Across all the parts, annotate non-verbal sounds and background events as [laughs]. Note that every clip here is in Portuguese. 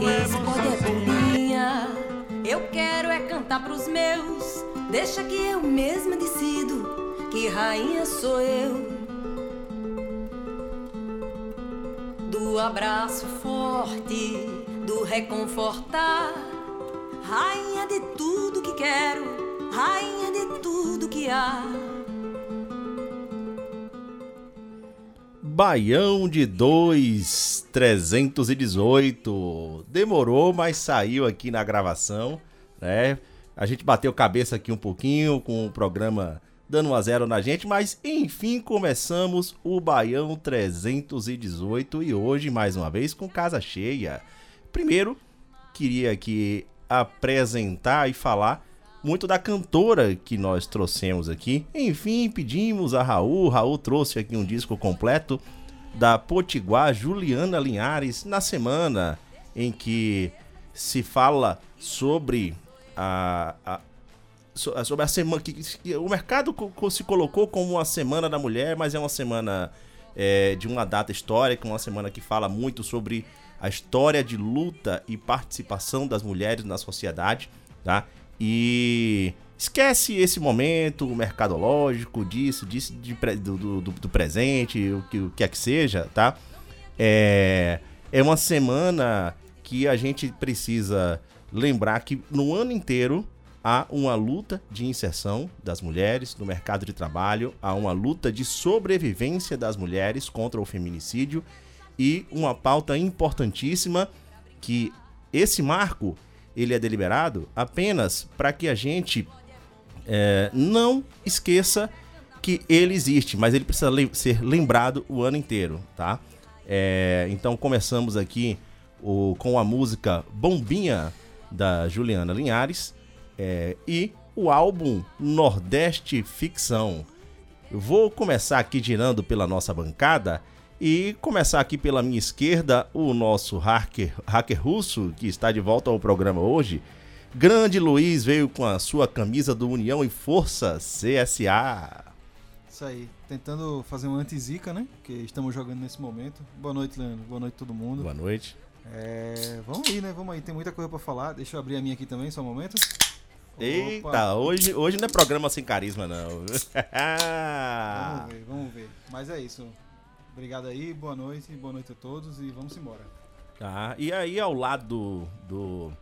Que é bombinha. Eu quero é cantar pros meus. Deixa que eu mesma decido que rainha sou eu. Do abraço forte, do reconfortar. Rainha de tudo que quero, rainha de tudo que há. Baião de 2, 318. Demorou, mas saiu aqui na gravação, né? A gente bateu cabeça aqui um pouquinho com o programa dando um a zero na gente, mas enfim começamos o Baião 318 e hoje mais uma vez com casa cheia. Primeiro, queria aqui apresentar e falar muito da cantora que nós trouxemos aqui. Enfim, pedimos a Raul, Raul trouxe aqui um disco completo da Potiguar Juliana Linhares na semana em que se fala sobre a, a- so- sobre a semana que, o mercado se colocou como uma semana da mulher, mas é uma semana é, de uma data histórica, uma semana que fala muito sobre a história de luta e participação das mulheres na sociedade, tá? E esquece esse momento mercadológico disso, disso de do, do- do presente, o que, o que é que seja, tá? É, é uma semana que a gente precisa lembrar que no ano inteiro há uma luta de inserção das mulheres no mercado de trabalho, há uma luta de sobrevivência das mulheres contra o feminicídio e uma pauta importantíssima que esse marco ele é deliberado apenas para que a gente é, não esqueça que ele existe, mas ele precisa lem- ser lembrado o ano inteiro, tá? É, então começamos aqui o- com a música Bombinha da Juliana Linhares é, e o álbum Nordeste Ficção. Eu vou começar aqui girando pela nossa bancada e começar aqui pela minha esquerda o nosso hacker, hacker russo que está de volta ao programa hoje. Grande Luiz veio com a sua camisa do União e Força CSA. Isso aí, tentando fazer um anti-zica, né? Que estamos jogando nesse momento. Boa noite, Leandro. Boa noite todo mundo. Boa noite. É, vamos aí, né? Vamos aí, tem muita coisa pra falar. Deixa eu abrir a minha aqui também, só um momento. Eita, Opa, hoje, hoje não é programa sem carisma, não. [laughs] Vamos ver, vamos ver. Mas é isso. Obrigado aí, boa noite, boa noite a todos e vamos embora. Tá, e aí ao lado do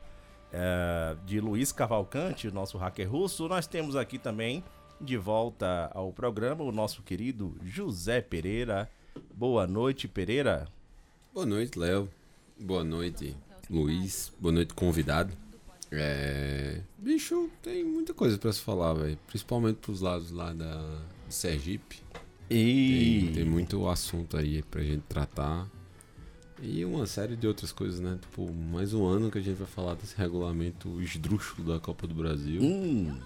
é, de Luiz Cavalcante, o nosso hacker russo, nós temos aqui também de volta ao programa o nosso querido José Pereira. Boa noite, Pereira. Boa noite, Léo. Boa noite, Luiz. Boa noite, convidado. É... Bicho, tem muita coisa pra se falar, velho. Principalmente pros lados lá da de Sergipe. E Tem, tem muito assunto aí pra gente tratar. E uma série de outras coisas, né? Tipo, mais um ano que a gente vai falar desse regulamento esdrúxulo da Copa do Brasil. Hum,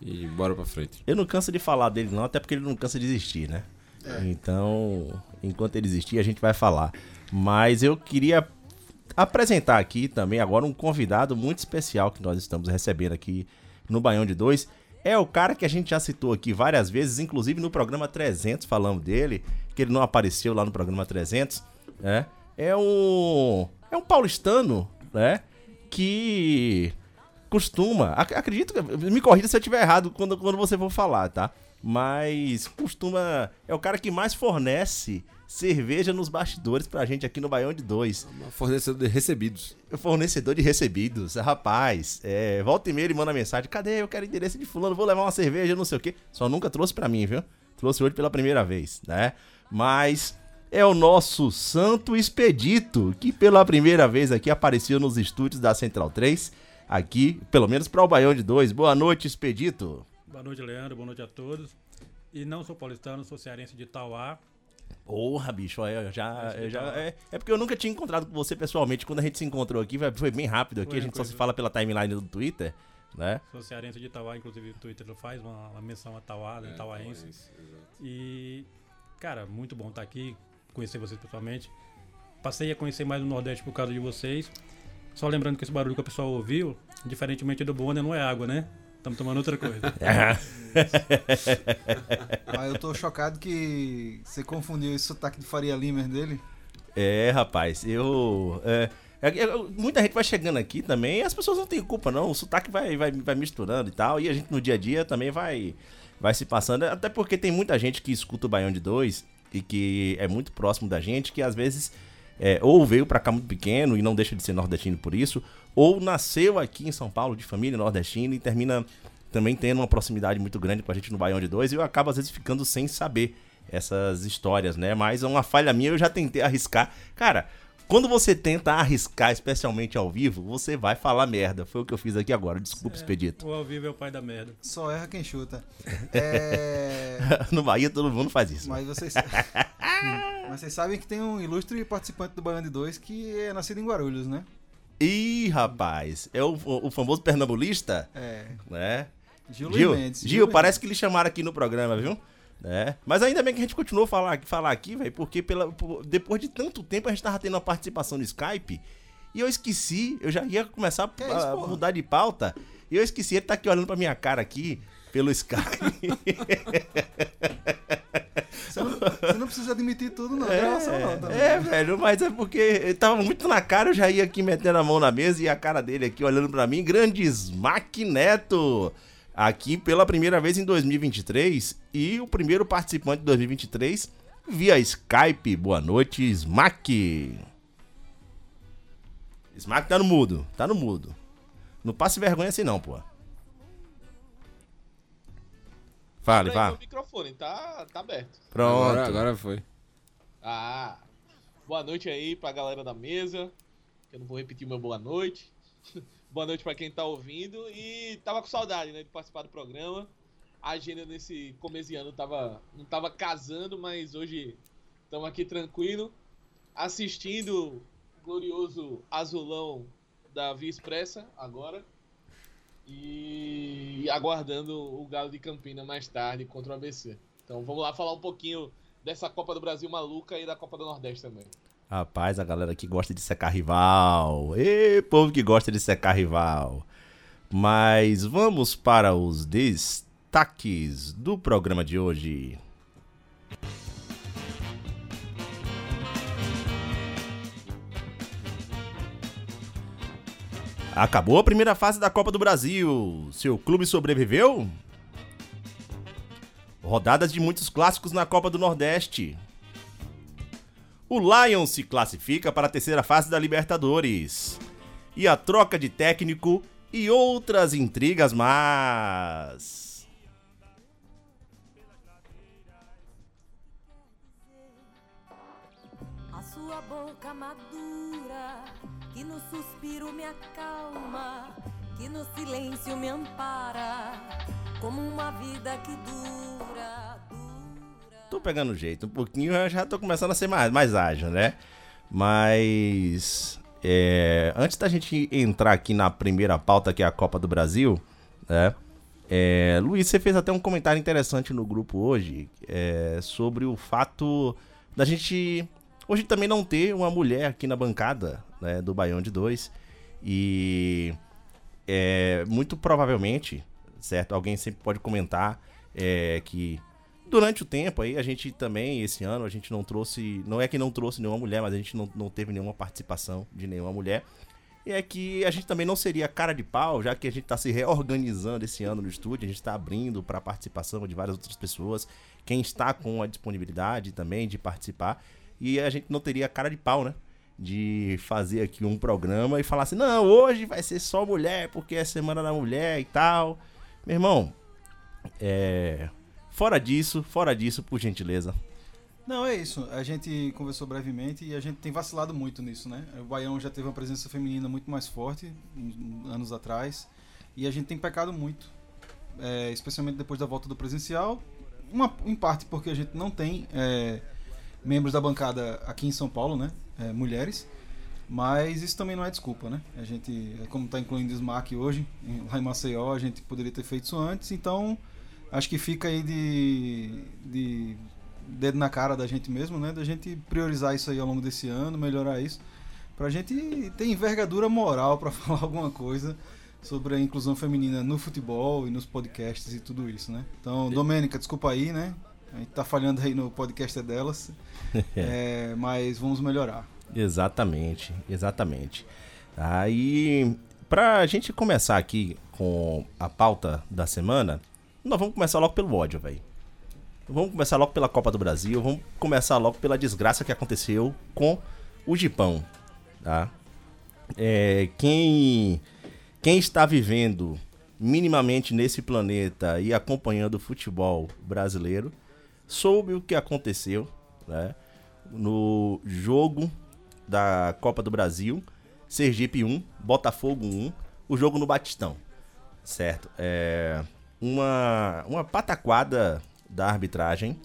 E bora pra frente. eu não canso de falar dele não, até porque ele não cansa de existir, né? Então, enquanto ele existir, a gente vai falar. Mas eu queria apresentar aqui também agora um convidado muito especial que nós estamos recebendo aqui no Baião de Dois. É o cara que a gente já citou aqui várias vezes, inclusive no programa 300 falamos dele, que ele não apareceu lá no programa 300, né? É um é um paulistano, né? Que costuma, ac- acredito, me corrija se eu estiver errado quando, quando você for falar, tá? Mas costuma, é o cara que mais fornece cerveja nos bastidores pra gente aqui no Baião de Dois. Uma fornecedor de recebidos. Fornecedor de recebidos, rapaz, é, volta e meia ele manda mensagem, cadê, eu quero endereço de fulano, vou levar uma cerveja, não sei o quê. Só nunca trouxe pra mim, viu? Trouxe hoje pela primeira vez, né? Mas é o nosso Santo Expedito, que pela primeira vez aqui apareceu nos estúdios da Central 3, aqui, pelo menos para o Baião de Dois. Boa noite, Expedito. Boa noite, Leandro. Boa noite a todos. E não sou paulistano, sou cearense de Tauá. Porra, bicho, é, eu já, eu já é, é porque eu nunca tinha encontrado com você pessoalmente. Quando a gente se encontrou aqui, foi- bem rápido aqui. Foi a gente só se fala pela timeline do Twitter, né? Sou cearense de Itauá, inclusive o Twitter faz uma, uma menção a Tauá, É, Tauaense. exato. E, cara, muito bom estar aqui, conhecer vocês pessoalmente. Passei a conhecer mais o Nordeste por causa de vocês. Só lembrando que esse barulho que o pessoal ouviu, diferentemente do Bonner, não é água, né? Estamos tomando outra coisa. [laughs] Ah, eu tô chocado que você confundiu esse sotaque de Faria Limer dele. É, rapaz, eu. é, é, é, muita gente vai chegando aqui também e as pessoas não têm culpa, não. O sotaque vai, vai, vai misturando e tal. E a gente no dia a dia também vai, vai se passando. Até porque tem muita gente que escuta o Baião de Dois e que é muito próximo da gente, que às vezes é, ou veio pra cá muito pequeno e não deixa de ser nordestino por isso, ou nasceu aqui em São Paulo de família nordestina e termina também tendo uma proximidade muito grande com a gente no Baião de Dois e eu acabo às vezes ficando sem saber essas histórias, né? Mas é uma falha minha, eu já tentei arriscar. Cara, quando você tenta arriscar, especialmente ao vivo, você vai falar merda. Foi o que eu fiz aqui agora. Desculpa, Expedito. o ao vivo é o pai da merda. Só erra quem chuta. [laughs] É... [laughs] no Bahia todo mundo faz isso. Mas vocês. [laughs] Mas vocês sabem que tem um ilustre participante do Baiano de 2 que é nascido em Guarulhos, né? Ih, rapaz, é o, o famoso pernambulista, É. né? Gil, Gil, Mendes. Gil, parece que lhe chamaram aqui no programa, viu? É. Mas ainda bem que a gente continuou a falar, falar aqui, velho, porque pela, por- depois de tanto tempo a gente tava tendo uma participação no Skype e eu esqueci, eu já ia começar Que a, é isso, a mudar de pauta e eu esqueci, ele tá aqui olhando pra minha cara aqui pelo Skype. [laughs] Você não, você não precisa admitir tudo, não. gravação não, também. É, velho, mas é porque ele tava muito na cara, eu já ia aqui metendo a mão na mesa e a cara dele aqui olhando pra mim. Grande Smack Neto, aqui pela primeira vez em 2023 e o primeiro participante de 2023 via Skype. Boa noite, Smack. Smack tá no mudo, tá no mudo. Não passe vergonha assim não, pô. Fale, vá. meu microfone tá, tá aberto. Pronto. Agora, agora foi. Ah, boa noite aí pra galera da mesa. Eu não vou repetir o meu boa noite. [laughs] boa noite pra quem tá ouvindo. E tava com saudade, né, de participar do programa. A agenda nesse começo de ano tava, não tava casando, mas hoje estamos aqui tranquilo, assistindo o glorioso azulão da Via Expressa agora. E aguardando o Galo de Campina mais tarde contra o ABC. Então vamos lá falar um pouquinho dessa Copa do Brasil maluca e da Copa do Nordeste também. Rapaz, a galera que gosta de secar rival. Ê, povo que gosta de secar rival. Mas vamos para os destaques do programa de hoje. Acabou a primeira fase da Copa do Brasil. Seu clube sobreviveu? Rodadas de muitos clássicos na Copa do Nordeste. O Lions se classifica para a terceira fase da Libertadores. E a troca de técnico e outras intrigas más. A sua boca madura, suspiro me acalma, que no silêncio me ampara, como uma vida que dura, dura. Tô pegando jeito, um pouquinho eu já tô começando a ser mais, mais ágil, né? Mas. é, antes da gente entrar aqui na primeira pauta, que é a Copa do Brasil, né? É, Luiz, você fez até um comentário interessante no grupo hoje é, sobre o fato da gente hoje também não ter uma mulher aqui na bancada né, do Baião de Dois. E é, muito provavelmente, certo? Alguém sempre pode comentar é, que durante o tempo aí a gente também, esse ano, a gente não trouxe. Não é que não trouxe nenhuma mulher, mas a gente não, não teve nenhuma participação de nenhuma mulher. E é que a gente também não seria cara de pau, já que a gente tá se reorganizando esse ano no estúdio, a gente tá abrindo para participação de várias outras pessoas, quem está com a disponibilidade também de participar, e a gente não teria cara de pau, né? De fazer aqui um programa e falar assim: não, hoje vai ser só mulher, porque é Semana da Mulher e tal. Meu irmão, é. Fora disso, fora disso, por gentileza. Não, é isso. A gente conversou brevemente e a gente tem vacilado muito nisso, né? O Baião já teve uma presença feminina muito mais forte anos atrás e a gente tem pecado muito, é, especialmente depois da volta do presencial. Uma, em parte porque a gente não tem é, membros da bancada aqui em São Paulo, né? É, mulheres. Mas isso também não é desculpa, né? A gente, é como está incluindo o SMAC hoje, em- lá em Maceió, a gente poderia ter feito isso antes, então acho que fica aí de, de dedo na cara da gente mesmo, né? Da gente priorizar isso aí ao longo desse ano, melhorar isso, pra gente ter envergadura moral para [laughs] falar alguma coisa sobre a inclusão feminina no futebol e nos podcasts e tudo isso, né? Então, Domênica, desculpa aí, né? A gente tá falhando aí no podcast delas, [laughs] é, mas vamos melhorar. Exatamente, exatamente. Aí, pra gente começar aqui com a pauta da semana, nós vamos começar logo pelo ódio, velho. Vamos começar logo pela Copa do Brasil, vamos começar logo pela desgraça que aconteceu com o Gipão, tá? É, quem, quem está vivendo minimamente nesse planeta e acompanhando o futebol brasileiro soube o que aconteceu, né? No jogo da Copa do Brasil, Sergipe 1, Botafogo 1, o jogo no Batistão, certo? É uma, uma pataquada da arbitragem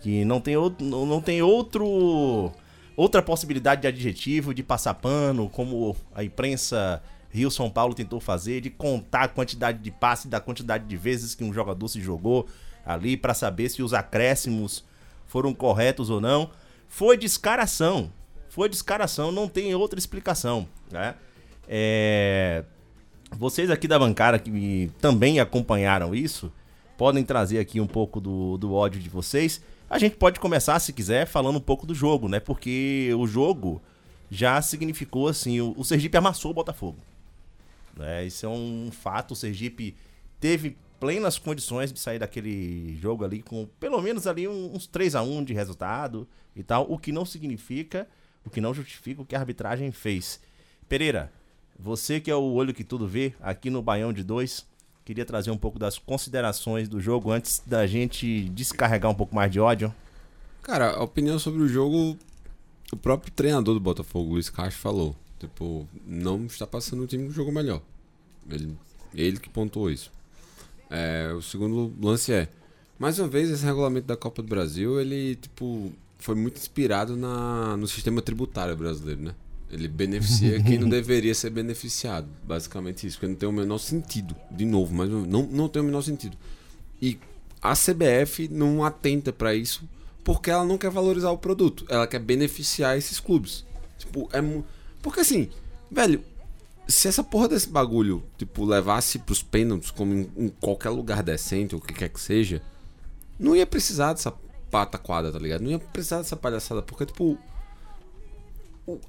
que não tem, outro, não tem outro outra possibilidade de adjetivo, de passar pano, como a imprensa Rio São Paulo tentou fazer, de contar a quantidade de passes, da quantidade de vezes que um jogador se jogou ali para saber se os acréscimos foram corretos ou não. Foi descaração. Foi descaração, não tem outra explicação, né? É... Vocês aqui da bancada que também acompanharam isso, podem trazer aqui um pouco do, do ódio de vocês. A gente pode começar, se quiser, falando um pouco do jogo, né? Porque o jogo já significou assim, o, o Sergipe amassou o Botafogo. Né? Isso é um fato, o Sergipe teve plenas condições de sair daquele jogo ali com pelo menos ali um- uns 3 a 1 de resultado e tal, o que não significa, o que não justifica o que a arbitragem fez. Pereira, você que é o olho que tudo vê aqui no Baião de Dois, queria trazer um pouco das considerações do jogo antes da gente descarregar um pouco mais de ódio. Cara, a opinião sobre o jogo, o próprio treinador do Botafogo, Luiz Castro, falou. Tipo, não está passando o time que jogou melhor. Ele, ele que pontuou isso. É, o segundo lance é, mais uma vez, esse regulamento da Copa do Brasil, ele, tipo, foi muito inspirado na, no sistema tributário brasileiro, né? Ele beneficia [laughs] quem não deveria ser beneficiado. Basicamente isso, porque não tem o menor sentido. De novo, mas não, não tem o menor sentido. E a CBF não atenta pra isso porque ela não quer valorizar o produto. Ela quer beneficiar esses clubes. Tipo, é Porque assim, velho, se essa porra desse bagulho, tipo, levasse pros pênaltis como em, em qualquer lugar decente, ou o que quer que seja, não ia precisar dessa pataquada, tá ligado? Não ia precisar dessa palhaçada, porque, tipo,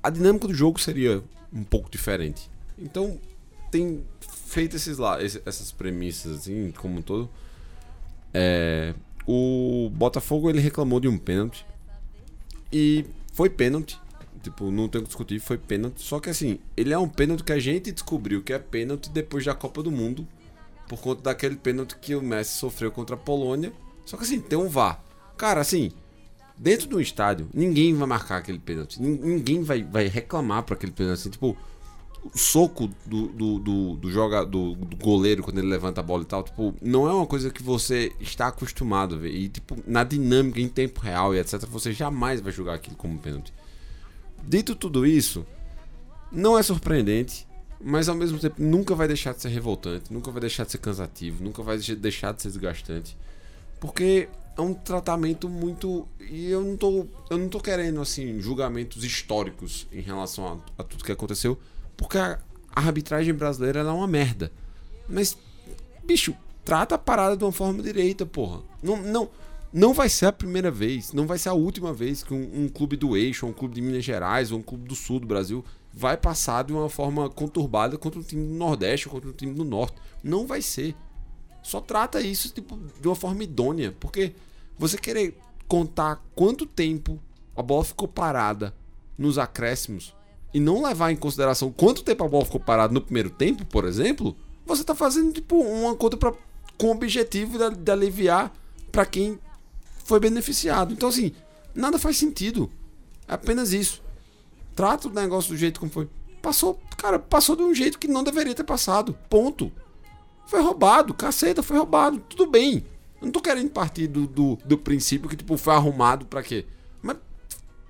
a dinâmica do jogo seria um pouco diferente. Então, tem feito esses lá, essas premissas, assim, como um todo. É, o Botafogo ele reclamou de um pênalti. E foi pênalti. Tipo, não tem o que discutir, foi pênalti. Só que assim, ele é um pênalti que a gente descobriu que é pênalti depois da Copa do Mundo. Por conta daquele pênalti que o Messi sofreu contra a Polônia. Só que assim, tem um VAR. Cara, assim, dentro do estádio, ninguém vai marcar aquele pênalti. Nin- Ninguém vai, vai reclamar por aquele pênalti. Assim, tipo, o soco do, do, do, do, joga, do, do goleiro quando ele levanta a bola e tal, tipo, não é uma coisa que você está acostumado a ver. E, tipo, na dinâmica, em tempo real e etc., você jamais vai jogar aquilo como pênalti. Dito tudo isso, não é surpreendente, mas ao mesmo tempo nunca vai deixar de ser revoltante, nunca vai deixar de ser cansativo, nunca vai deixar de ser desgastante. Porque é um tratamento muito. E eu não tô. Eu não tô querendo, assim, julgamentos históricos em relação a, a tudo que aconteceu. Porque a, a arbitragem brasileira é uma merda. Mas, bicho, trata a parada de uma forma direita, porra. Não, não, não vai ser a primeira vez, não vai ser a última vez que um, um clube do eixo, um clube de Minas Gerais, ou um clube do sul do Brasil vai passar de uma forma conturbada contra um time do Nordeste contra um time do Norte. Não vai ser. Só trata isso tipo, de uma forma idônea. Porque você querer contar quanto tempo a bola ficou parada nos acréscimos e não levar em consideração quanto tempo a bola ficou parada no primeiro tempo, por exemplo, você tá fazendo tipo uma conta pra, com o objetivo de, de aliviar para quem foi beneficiado. Então assim, nada faz sentido. É apenas isso. Trata o negócio do jeito como foi. Passou, cara, passou de um jeito que não deveria ter passado. Ponto. Foi roubado, caceta, foi roubado. Tudo bem. Eu não tô querendo partir do, do, do princípio que, tipo, foi arrumado pra quê? Mas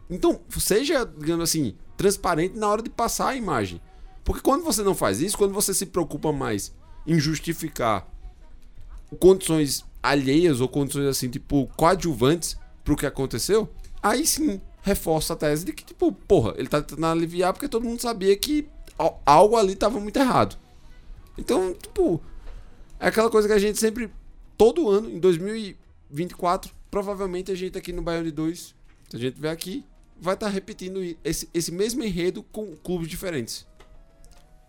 Então, seja, digamos assim, transparente na hora de passar a imagem. Porque quando você não faz isso, quando você se preocupa mais em justificar condições alheias ou condições assim, tipo, coadjuvantes pro que aconteceu, aí sim reforça a tese de que, tipo, porra, ele tá tentando aliviar porque todo mundo sabia que al- algo ali tava muito errado. Então, tipo, é aquela coisa que a gente sempre, todo ano, em 2024, provavelmente a gente aqui no Baiano de 2, se a gente vier aqui, vai estar repetindo esse, esse mesmo enredo com clubes diferentes.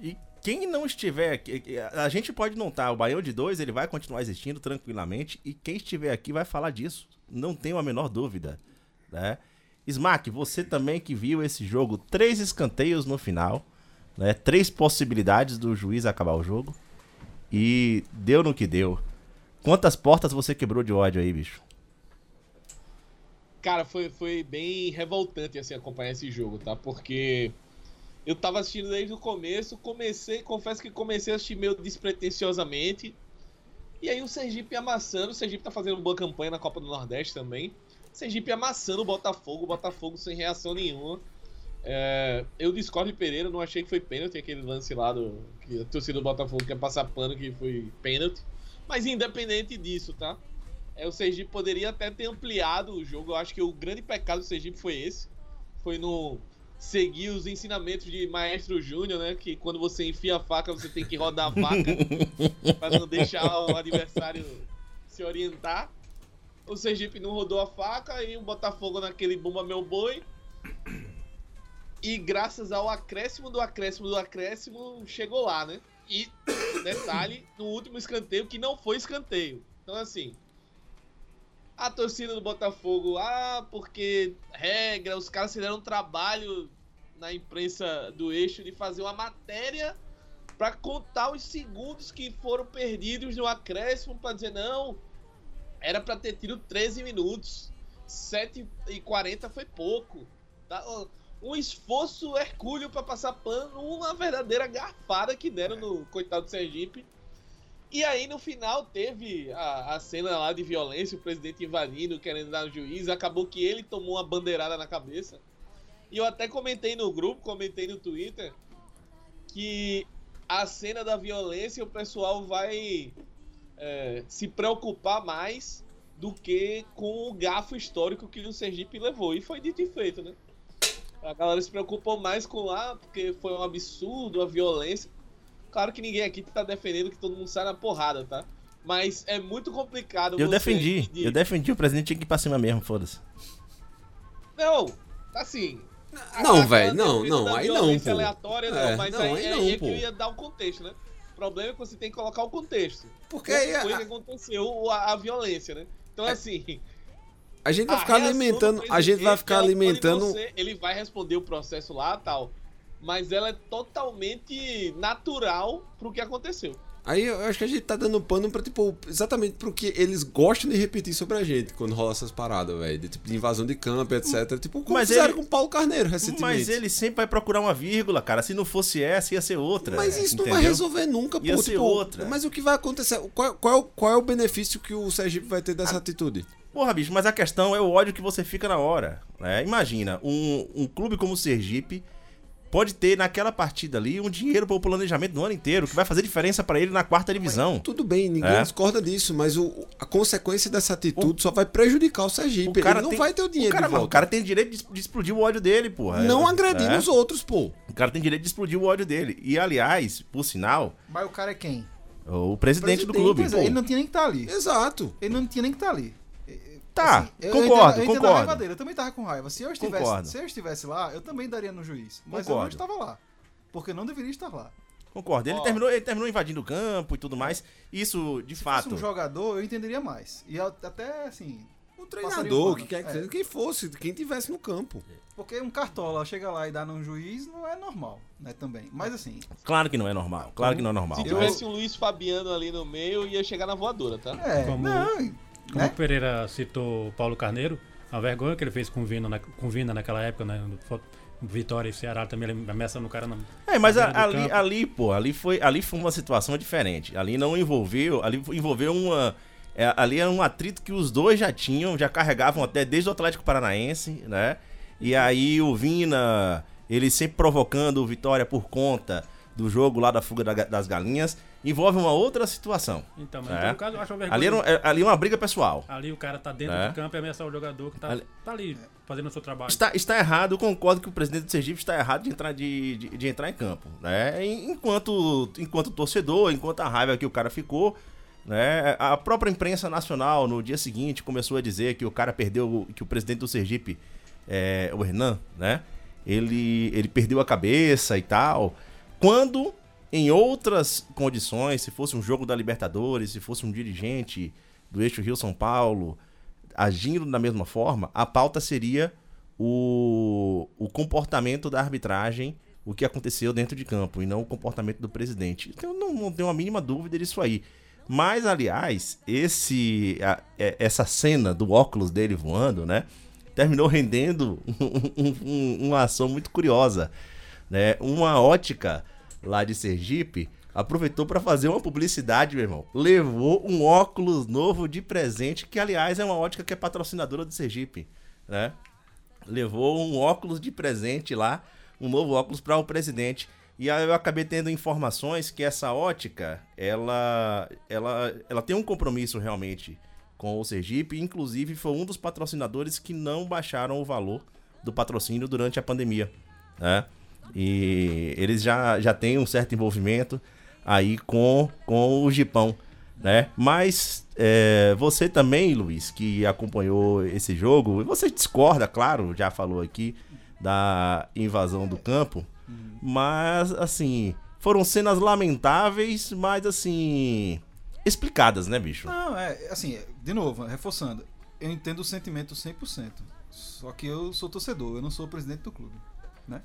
E quem não estiver aqui, a gente pode não estar, o Baião de 2 ele vai continuar existindo tranquilamente e quem estiver aqui vai falar disso, não tenho a menor dúvida, né? Smack, você também que viu esse jogo, três escanteios no final, né? Três possibilidades do juiz acabar o jogo e deu no que deu. Quantas portas você quebrou de ódio aí, bicho? Cara, foi, foi bem revoltante assim acompanhar esse jogo, tá? Porque eu tava assistindo desde o começo, comecei, confesso que comecei a assistir meio despretensiosamente. E aí o Sergipe amassando, o Sergipe tá fazendo boa campanha na Copa do Nordeste também. O Sergipe amassando o Botafogo, o Botafogo sem reação nenhuma. É, eu discordo de Pereira, não achei que foi pênalti aquele lance lá do. que a torcida do Botafogo quer passar pano que foi pênalti. Mas independente disso, tá? É, o Sergipe poderia até ter ampliado o jogo. Eu acho que o grande pecado do Sergipe foi esse. Foi no seguir os ensinamentos de Maestro Júnior, né? Que quando você enfia a faca, você tem que rodar a faca [laughs] para não deixar o adversário se orientar. O Sergipe não rodou a faca e o Botafogo naquele bomba meu boi. E graças ao acréscimo do acréscimo do acréscimo, chegou lá, né? E detalhe, no último escanteio que não foi escanteio. Então assim, a torcida do Botafogo, ah, porque regra, os caras fizeram um trabalho na imprensa do eixo de fazer uma matéria para contar os segundos que foram perdidos no acréscimo para dizer não, era para ter tido 13 minutos. 7 e 40 foi pouco. Tá? Um esforço hercúleo para passar pano, uma verdadeira garfada que deram no coitado do Sergipe. E aí no final teve a, a cena lá de violência, o presidente invadindo, querendo dar no juiz, acabou que ele tomou uma bandeirada na cabeça. E eu até comentei no grupo, comentei no Twitter, que a cena da violência o pessoal vai é, se preocupar mais do que com o gafo histórico que o Sergipe levou. E foi dito e feito, né? A galera se preocupou mais com lá, porque foi um absurdo a violência. Claro que ninguém aqui tá defendendo que todo mundo sai na porrada, tá? Mas é muito complicado Eu você defendi, eu defendi, o presidente tinha que ir pra cima mesmo, foda-se. Não, assim. Não, velho, não, não, aí não, pô. aleatória, não, É, mas não, aí, aí é- não, é que pô. eu ia dar o contexto, né? O problema é que você tem que colocar o contexto. Porque aí foi a- que aconteceu a, a violência, né? Então, assim. A gente vai a ficar alimentando, a gente vai ficar alimentando não ser- ele vai responder o processo lá tal. Mas ela é totalmente natural pro que aconteceu. Aí eu acho que a gente tá dando pano pra, tipo, exatamente pro que eles gostam de repetir sobre a gente quando rola essas paradas, velho. De tipo, de invasão de campo, etc. Tipo, como Mas fizeram ele- com o Paulo Carneiro recentemente. Mas ele sempre vai procurar uma vírgula, cara. Se não fosse essa, ia ser outra. Mas isso não entendeu? vai resolver nunca, pô. Ia ser tipo, outra. Mas o que vai acontecer? Qual, qual, é o- qual é o benefício que o Sergipe vai ter dessa atitude? Porra, bicho, mas a questão é o ódio que você fica na hora. né? Imagina, um, um clube como o Sergipe pode ter naquela partida ali um dinheiro para o planejamento do ano inteiro, que vai fazer diferença para ele na quarta divisão. Tudo bem, ninguém É. discorda disso, mas o, a consequência dessa atitude só vai prejudicar o Sergipe. O cara ele não tem- vai ter o dinheiro o cara, de volta. O cara tem direito de, de explodir o ódio dele, porra. Não É, agredindo é. os outros, pô. O cara tem direito de explodir o ódio dele. E, aliás, por sinal, Mas o cara é quem? o presidente, do Presidente, clube. Pois é, ele não tinha nem que estar ali. Exato. Ele não tinha nem que estar ali. Tá, eu- eu concordo, eu concordo. raiva dele, Eu também tava com raiva. Se eu estivesse, Concordo. se eu estivesse lá, eu também daria no juiz. Mas eu Concordo. não estava lá. Porque eu não deveria estar lá. Concordo. Ele, Ó. terminou, ele terminou invadindo o campo e tudo mais. Isso, de Se fato. fosse um jogador, eu entenderia mais. E eu- até assim. O passaria treinador, um que quer que É. quem fosse, quem tivesse no campo. Porque um cartola chega lá e dá num juiz não é normal, né? Também. Mas assim, Claro que não é normal. Claro que não é normal. Se Eu- tivesse um Luiz Fabiano ali no meio, ia chegar na voadora, tá? é. Como- não, Como né? o Pereira citou o Paulo Carneiro, a vergonha que ele fez com o Vina, na, com o Vina naquela época, né? no Vitória e Ceará também, ele ameaçando o cara na. É, mas a- ali, campo. ali, pô, ali foi, ali foi uma situação diferente. Ali não envolveu, ali envolveu uma, é, ali era um atrito que os dois já tinham, já carregavam até desde o Atlético Paranaense, né? E aí o Vina, ele sempre provocando o Vitória por conta do jogo lá da fuga da- das galinhas, envolve uma outra situação. Então, mas É. no caso, eu acho uma vergonha. Ali, era um- é- ali é uma briga pessoal. Ali o cara tá dentro É. do campo e ameaçar o jogador que tá Ali- tá ali fazendo o seu trabalho. Está, está errado, eu concordo que o presidente do Sergipe está errado de entrar, de, de, de entrar em campo. Né? En- Enquanto, enquanto torcedor, enquanto a raiva que o cara ficou, né? a própria imprensa nacional no dia seguinte começou a dizer que o cara perdeu, que o presidente do Sergipe, é, o Hernan, né? ele, ele perdeu a cabeça e tal. Quando, em outras condições, se fosse um jogo da Libertadores, se fosse um dirigente do eixo Rio-São Paulo agindo da mesma forma, a pauta seria o, o comportamento da arbitragem, o que aconteceu dentro de campo, e não o comportamento do presidente. Então não, não tenho a mínima dúvida disso aí. Mas, aliás, esse a- é- essa cena do óculos dele voando, né? Terminou rendendo [laughs] um- um- um- uma ação muito curiosa. Né? Uma ótica lá de Sergipe aproveitou para fazer uma publicidade, meu irmão. Levou um óculos novo de presente, que aliás é uma ótica que é patrocinadora do Sergipe, né? Levou um óculos de presente lá, um novo óculos para o presidente. E aí eu acabei tendo informações que essa ótica, ela, ela, ela tem um compromisso realmente com o Sergipe, inclusive foi um dos patrocinadores que não baixaram o valor do patrocínio durante a pandemia, né? E eles já, já têm um certo envolvimento aí com, com o Gipão, né? Mas é, você também, Luiz, que acompanhou esse jogo, você discorda, claro, já falou aqui da invasão do campo, mas assim, foram cenas lamentáveis, mas assim, explicadas, né, bicho? Não, é, assim, de novo, reforçando, eu entendo o sentimento 100%. Só que eu sou torcedor, eu não sou presidente do clube, né?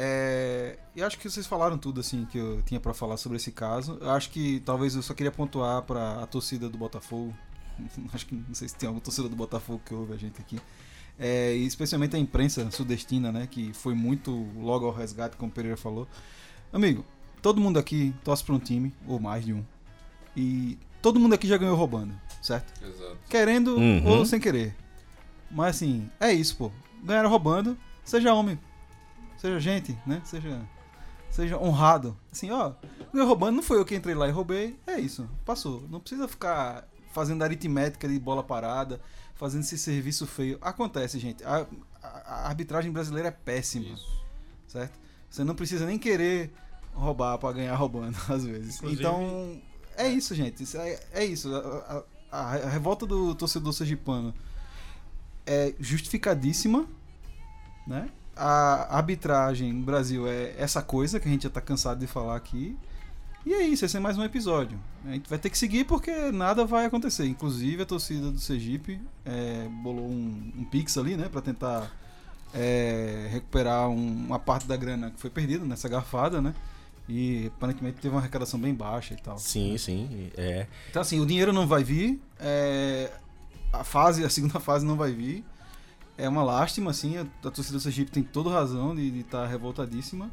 É, e acho que vocês falaram tudo assim que eu tinha pra falar sobre esse caso. Eu acho que talvez eu só queria pontuar pra a torcida do Botafogo. [laughs] Acho que não sei se tem alguma torcida do Botafogo que ouve a gente aqui. É, e especialmente a imprensa sudestina, né? Que foi muito logo ao resgate, como o Pereira falou. Amigo, todo mundo aqui torce pra um time, ou mais de um. E todo mundo aqui já ganhou roubando, certo? Exato. Querendo Uhum. ou sem querer. Mas assim, é isso, pô. Ganharam roubando, seja homem, seja gente, né? Seja, seja honrado. Assim, ó, ganhou roubando, não foi eu que entrei lá e roubei. É isso, passou. Não precisa ficar fazendo aritmética de bola parada, fazendo esse serviço feio. Acontece, gente. A, a- a arbitragem brasileira é péssima, Isso. certo? Você não precisa nem querer roubar pra ganhar roubando, [laughs] às vezes. Inclusive- Então, é isso, gente. Isso é, é isso. A, a- a- a revolta do torcedor sergipano é justificadíssima, né? A arbitragem no Brasil é essa coisa que a gente já tá cansado de falar aqui. E é isso, esse é mais um episódio. A gente vai ter que seguir porque nada vai acontecer. Inclusive a torcida do Sergipe é, bolou um, um pix ali, né? Pra tentar é, recuperar um- uma parte da grana que foi perdida nessa garfada, né? E aparentemente teve uma arrecadação bem baixa e tal. Sim, sim, é. Então assim, o dinheiro não vai vir, é, a fase, a segunda fase não vai vir. É uma lástima, assim, a, a torcida do Sergipe tem toda razão de estar revoltadíssima.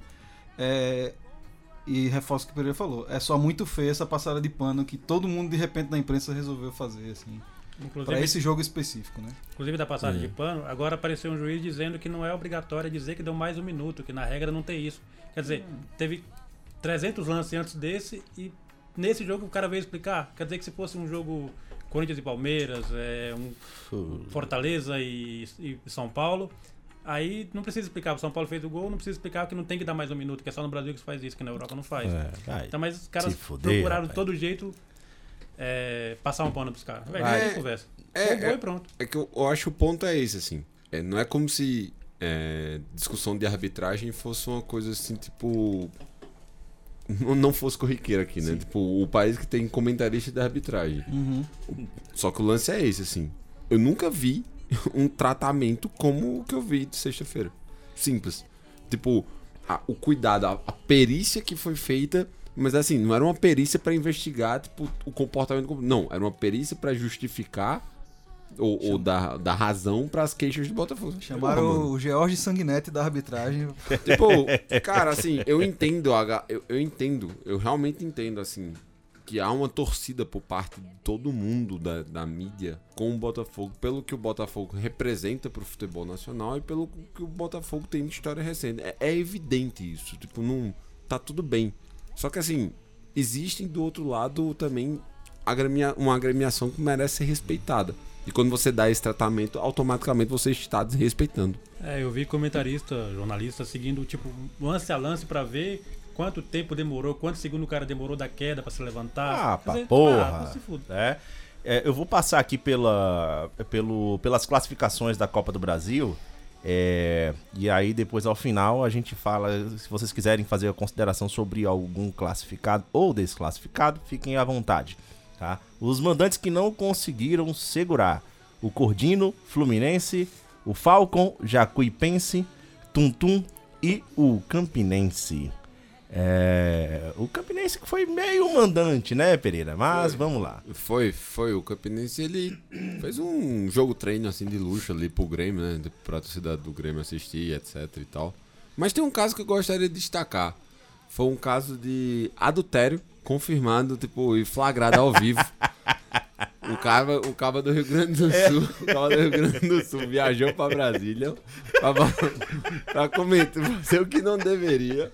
É, e reforço o que o Pereira falou, é só muito feia essa passada de pano que todo mundo de repente na imprensa resolveu fazer, assim, pra Inclusive, esse jogo específico, né? inclusive da passagem de pano, agora apareceu um juiz dizendo que não é obrigatório dizer que deu mais um minuto, que na regra não tem isso. Quer dizer, teve 300 lances antes desse e nesse jogo o cara veio explicar. Quer dizer que se fosse um jogo Corinthians e Palmeiras, é, um Fortaleza e, e São Paulo, aí não precisa explicar. O São Paulo fez o gol, não precisa explicar que não tem que dar mais um minuto, que é só no Brasil que se faz isso, que na Europa não faz. É, vai. Então, mas os caras fuder, procuraram de todo jeito é, passar um pano pros caras. Velho, É, é, conversa. é, Roubou é- e pronto. É que eu, eu acho que o ponto é esse, assim. É, não é como se é, discussão de arbitragem fosse uma coisa assim, tipo. [laughs] Não fosse corriqueira aqui, né? Tipo, o país que tem comentarista de arbitragem. Só que o lance é esse, assim. Eu nunca vi [laughs] um tratamento como o que eu vi de sexta-feira. Simples. Tipo, a- o cuidado, a, a perícia que foi feita. Mas assim, não era uma perícia pra investigar tipo, o comportamento. Não, era uma perícia pra justificar ou, ou dar, dar razão pras queixas do Botafogo. Chamaram o George Sanguinetti da arbitragem. [laughs] Tipo, cara, assim, eu entendo, eu, eu entendo, eu realmente entendo, assim, que há uma torcida por parte de todo mundo da, da mídia com o Botafogo, pelo que o Botafogo representa pro futebol nacional e pelo que o Botafogo tem de história recente. É, é evidente isso. Tipo, não. Tá tudo bem. Só que assim, existem do outro lado também agremia, uma agremiação que merece ser respeitada. E quando você dá esse tratamento, automaticamente você está desrespeitando. É, eu vi comentarista, jornalista seguindo tipo lance a lance pra ver quanto tempo demorou, quanto segundo o cara demorou da queda pra se levantar. Ah, pra dizer, porra. ah, né? É, eu vou passar aqui pela, pelo, pelas classificações da Copa do Brasil. é, e aí, depois, ao final, a gente fala. Se vocês quiserem fazer a consideração sobre algum classificado ou desclassificado, fiquem à vontade. Tá? Os mandantes que não conseguiram segurar: o Cordino, Fluminense, o Falcon, Jacuipense, Tuntum e o Campinense. É, o Campinense que foi meio mandante, né, Pereira? Mas vamos lá. Foi, foi. O Campinense, ele fez um jogo treino assim de luxo ali pro Grêmio, né? Pra torcida do Grêmio assistir, etc e tal. Mas tem um caso que eu gostaria de destacar. Foi um caso de adultério confirmado, tipo, e flagrado ao vivo. O cara, o cara do Rio Grande do Sul, o cara do Rio Grande do Sul viajou pra Brasília pra, pra cometer, fazer o que não deveria.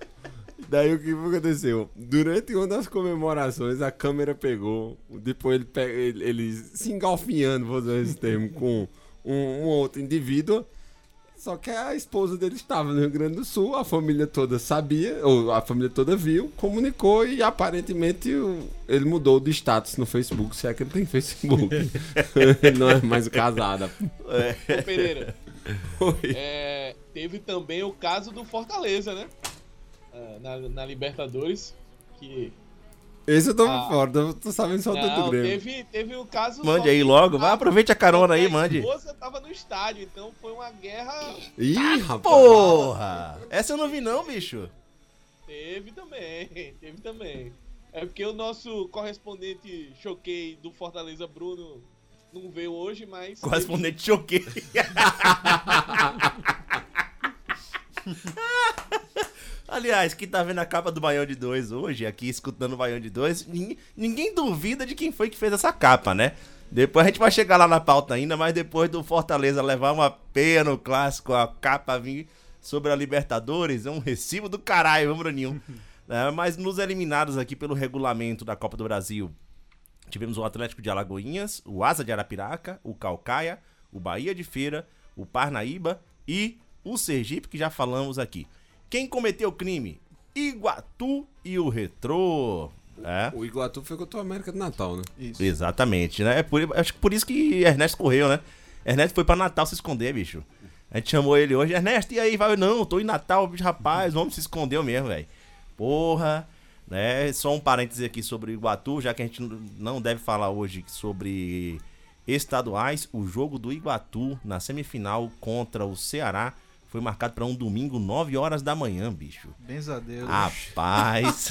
Daí o que aconteceu? Durante uma das comemorações, a câmera pegou, depois ele, pe- ele, ele se engalfinhando, vou usar esse termo, com um, um outro indivíduo. Só que a esposa dele estava no Rio Grande do Sul, a família toda sabia, ou a família toda viu, comunicou e aparentemente ele mudou de status no Facebook, se é que ele tem Facebook. [laughs] não é mais casada. Ô, Pereira, Oi. é, teve também o caso do Fortaleza, né? Ah, Na, na Libertadores. Que. Esse eu tô Ah. fora, eu tô sabendo só do Não, Grêmio. teve, teve o caso. Mande aí logo, vai, aproveite a carona aí, a mande. esposa tava no estádio, então foi uma guerra. Ih, rapaz. Porra! Essa eu não vi não, bicho. Teve também, [laughs] teve também. É porque o nosso correspondente choquei do Fortaleza, Bruno, não veio hoje, mas. Correspondente choquei. [laughs] Aliás, quem tá vendo a capa do Baião de 2 hoje, aqui escutando o Baião de 2, ninguém, ninguém duvida de quem foi que fez essa capa, né? Depois a gente vai chegar lá na pauta ainda, mas depois do Fortaleza levar uma peia no clássico, a capa vir sobre a Libertadores, é um recibo do caralho, viu, Bruninho? [laughs] É, mas nos eliminados aqui pelo regulamento da Copa do Brasil, Tivemos o Atlético de Alagoinhas, o Asa de Arapiraca, o Calcaia, o Bahia de Feira, o Parnaíba e o Sergipe, que já falamos aqui. Quem cometeu o crime? Iguatu e o Retrô. É, O Iguatu foi contra o América do Natal, né? Isso. exatamente, né? É por, acho que por isso que Ernesto correu, né? Ernesto foi pra Natal se esconder, bicho. A gente chamou ele hoje, Ernesto, e aí? Vai, não, tô em Natal, bicho, rapaz, o homem se escondeu mesmo, velho. Porra, né? Só um parêntese aqui sobre o Iguatu, já que a gente não deve falar hoje sobre estaduais. O jogo do Iguatu na semifinal contra o Ceará foi marcado para um domingo, 9 horas da manhã, bicho. Benza a Deus. Rapaz,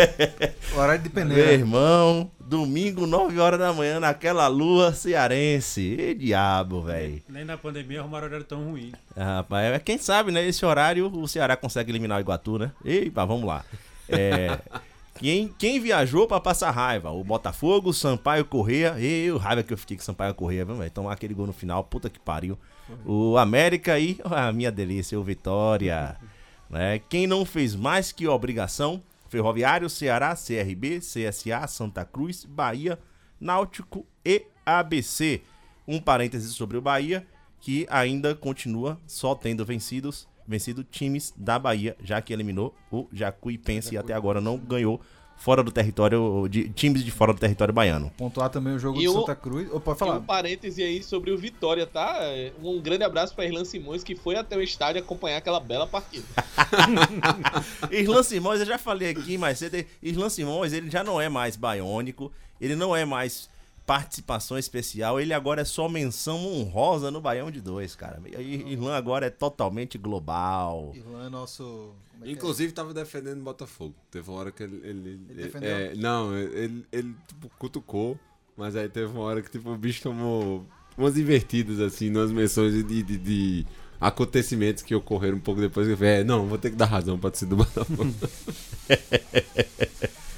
[laughs] Horário de meu peneira. irmão, domingo, 9 horas da manhã, naquela lua cearense. E diabo, velho. Nem na pandemia arrumaram horário tão ruim. Rapaz, é, quem sabe, né? Esse horário o Ceará consegue eliminar o Iguatu, né? Eita, vamos lá. É, [laughs] quem, quem viajou pra passar raiva? O Botafogo, o Sampaio Correia. E o raiva que eu fiquei com o Sampaio Correia, viu, velho? Tomar aquele gol no final, puta que pariu. O América e [laughs] a minha delícia, o Vitória. Né? Quem não fez mais que obrigação? Ferroviário, Ceará, CRB, CSA, Santa Cruz, Bahia, Náutico e ABC. Um parêntese sobre o Bahia, que ainda continua só tendo vencidos, vencido times da Bahia, já que eliminou o Jacuipense e até agora não ganhou fora do território de times de fora do território baiano. Pontuar também o jogo E de o- Santa Cruz. Ou pode E falar. um parêntese aí sobre o Vitória, tá? Um grande abraço pra Irlan Simões, que foi até o estádio acompanhar aquela bela partida. [laughs] Irlan Simões, eu já falei aqui mais cedo, Irlan Simões, ele já não é mais baiônico, ele não é mais participação especial, ele agora é só menção honrosa no Baião de Dois, cara. E Irlan agora é totalmente global. Irlan é nosso. é é? Inclusive tava defendendo o Botafogo. Teve uma hora que ele. ele, Ele defendeu? é, não, ele, ele tipo, cutucou, mas aí teve uma hora que tipo, o bicho tomou umas invertidas assim, nas menções de, de, de acontecimentos que ocorreram um pouco depois. Eu falei, é, não, vou ter que dar razão pra torcida do Botafogo. [laughs]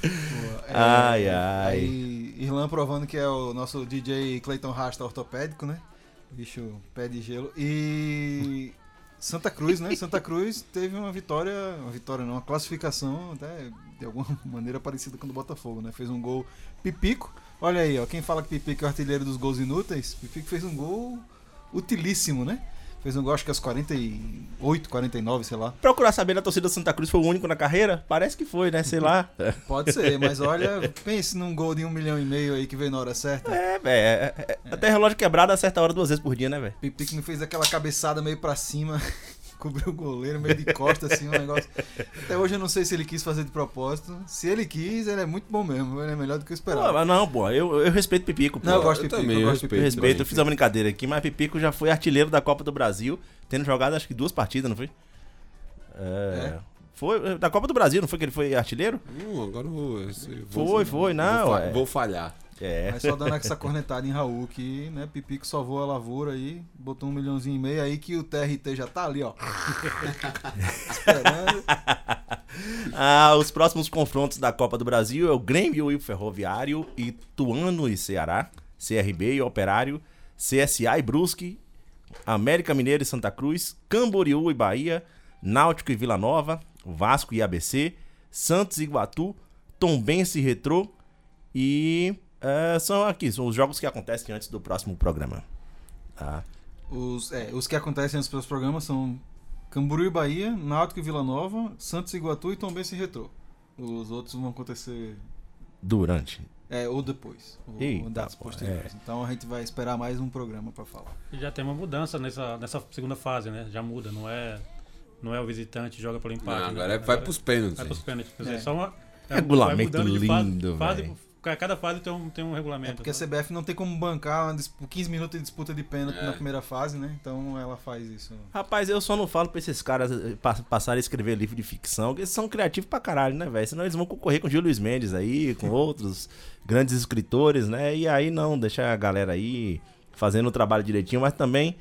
Boa. Ai, ai. Aí, Irlan provando que é o nosso DJ Clayton Rasta ortopédico, né? Bicho pé de gelo. E Santa Cruz, né? Santa Cruz teve uma vitória, uma vitória não, uma classificação até de alguma [laughs] maneira parecida com o do Botafogo, né? Fez um gol Pipico. Olha aí, ó, quem fala que Pipico é o artilheiro dos gols inúteis, Pipico fez um gol utilíssimo, né? Fez um gol acho que aos 48, 49, sei lá. Procurar saber na torcida do Santa Cruz foi o único na carreira? Parece que foi, né? Sei lá. Pode ser, mas olha, pense num gol de um milhão e meio aí que veio na hora certa. É, velho. é- é- Até relógio quebrado acerta a hora duas vezes por dia, né, velho? Pipico me fez aquela cabeçada meio pra cima, cobriu o goleiro, meio de costa, assim, um negócio. Até hoje eu não sei se ele quis fazer de propósito. Se ele quis, ele é muito bom mesmo, ele é melhor do que eu esperava. mas não, pô, eu, eu respeito Pipico, pô. Não, eu gosto de eu Pipico, também, eu eu gosto Eu Pipico. respeito, eu também. fiz uma brincadeira aqui, mas Pipico já foi artilheiro da Copa do Brasil, tendo jogado acho que duas partidas, não foi? É. Foi da Copa do Brasil, não foi que ele foi artilheiro? Hum, agora eu vou, eu sei- Foi, vou- foi, não, Vou, fa- é. vou falhar. É. Mas só dando essa cornetada em Raul, que né, Pipico salvou a lavoura aí, botou um milhãozinho e meio aí que o TRT já tá ali, ó. Esperando. [laughs] Ah, os próximos confrontos da Copa do Brasil é o Grêmio e o Ferroviário, Ituano e Ceará, CRB e Operário, CSA e Brusque, América Mineiro e Santa Cruz, Camboriú e Bahia, Náutico e Vila Nova, Vasco e ABC, Santos e Iguatu, Tombense e Retrô e é, são aqui, são os jogos que acontecem antes do próximo programa. Tá? Os, é, os que acontecem nos seus programas são Camboriú e Bahia, Náutico e Vila Nova, Santos e Iguatu e Tombense e Retrô. Os outros vão acontecer Durante. é, ou depois, ou, Eita, datas posteriores. Então a gente vai esperar mais um programa pra falar. E já tem uma mudança nessa, nessa segunda fase, né? Já muda, não é, não é o visitante joga pelo empate. Não, né? agora é- vai pros pênaltis. Vai pros pênaltis. É. só uma, é, Regulamento fase- lindo, fase, ca- Cada fase tem um, tem um regulamento. É porque a? CBF não tem como bancar uma dis- 15 minutos de disputa de pênalti É. na primeira fase, né? Então ela faz isso. Rapaz, eu só não falo pra esses caras eh, pa- passarem a escrever livro de ficção, que eles são criativos pra caralho, né, velho? Senão eles vão concorrer com o Gil Luiz Mendes aí, com [laughs] outros grandes escritores, né? E aí não, deixa a galera aí fazendo o trabalho direitinho, mas também,